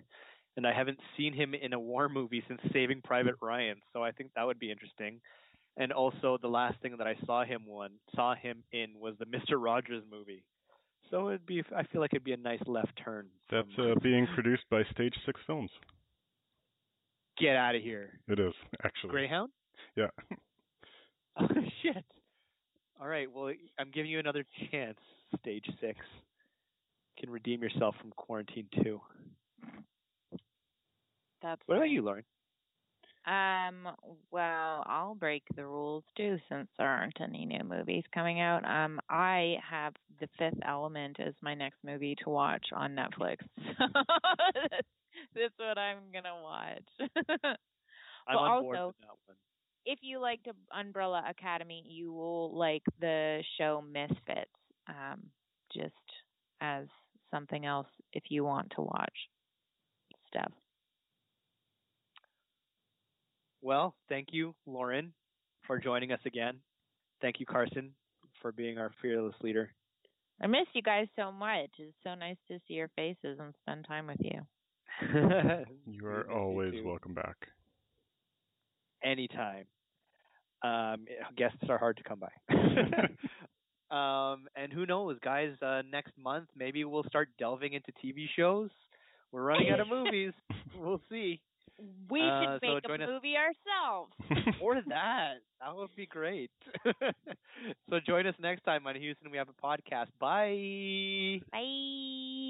and I haven't seen him in a war movie since Saving Private Ryan. So I think that would be interesting. And also, the last thing that I saw him one saw him in was the Mister Rogers movie. So it'd be. I feel like it'd be a nice left turn. That's uh, being produced by Stage Six Films. Get out of here, It is actually. Greyhound. Yeah. Oh shit. All right. Well, I'm giving you another chance. Stage six. You can redeem yourself from quarantine two. That's What about you, Lauren? Um, well, I'll break the rules too since there aren't any new movies coming out. Um, I have The Fifth Element as my next movie to watch on Netflix. That's, what I'm gonna watch. I'm on board also- with that one. if you liked Umbrella Academy, you will like the show Misfits. Um, just as something else if you want to watch stuff. Well, thank you, Lauren, for joining us again. Thank you, Carson, for being our fearless leader. I miss you guys so much. It's so nice to see your faces and spend time with you. You are always too. welcome back. anytime. Um, guests are hard to come by. um, and who knows, guys? Uh, next month, maybe we'll start delving into TV shows. We're running out of movies. We'll see. We Uh, should so make join a us- movie ourselves. or that. That would be great. so join us next time on Houston. We have a podcast. Bye. Bye.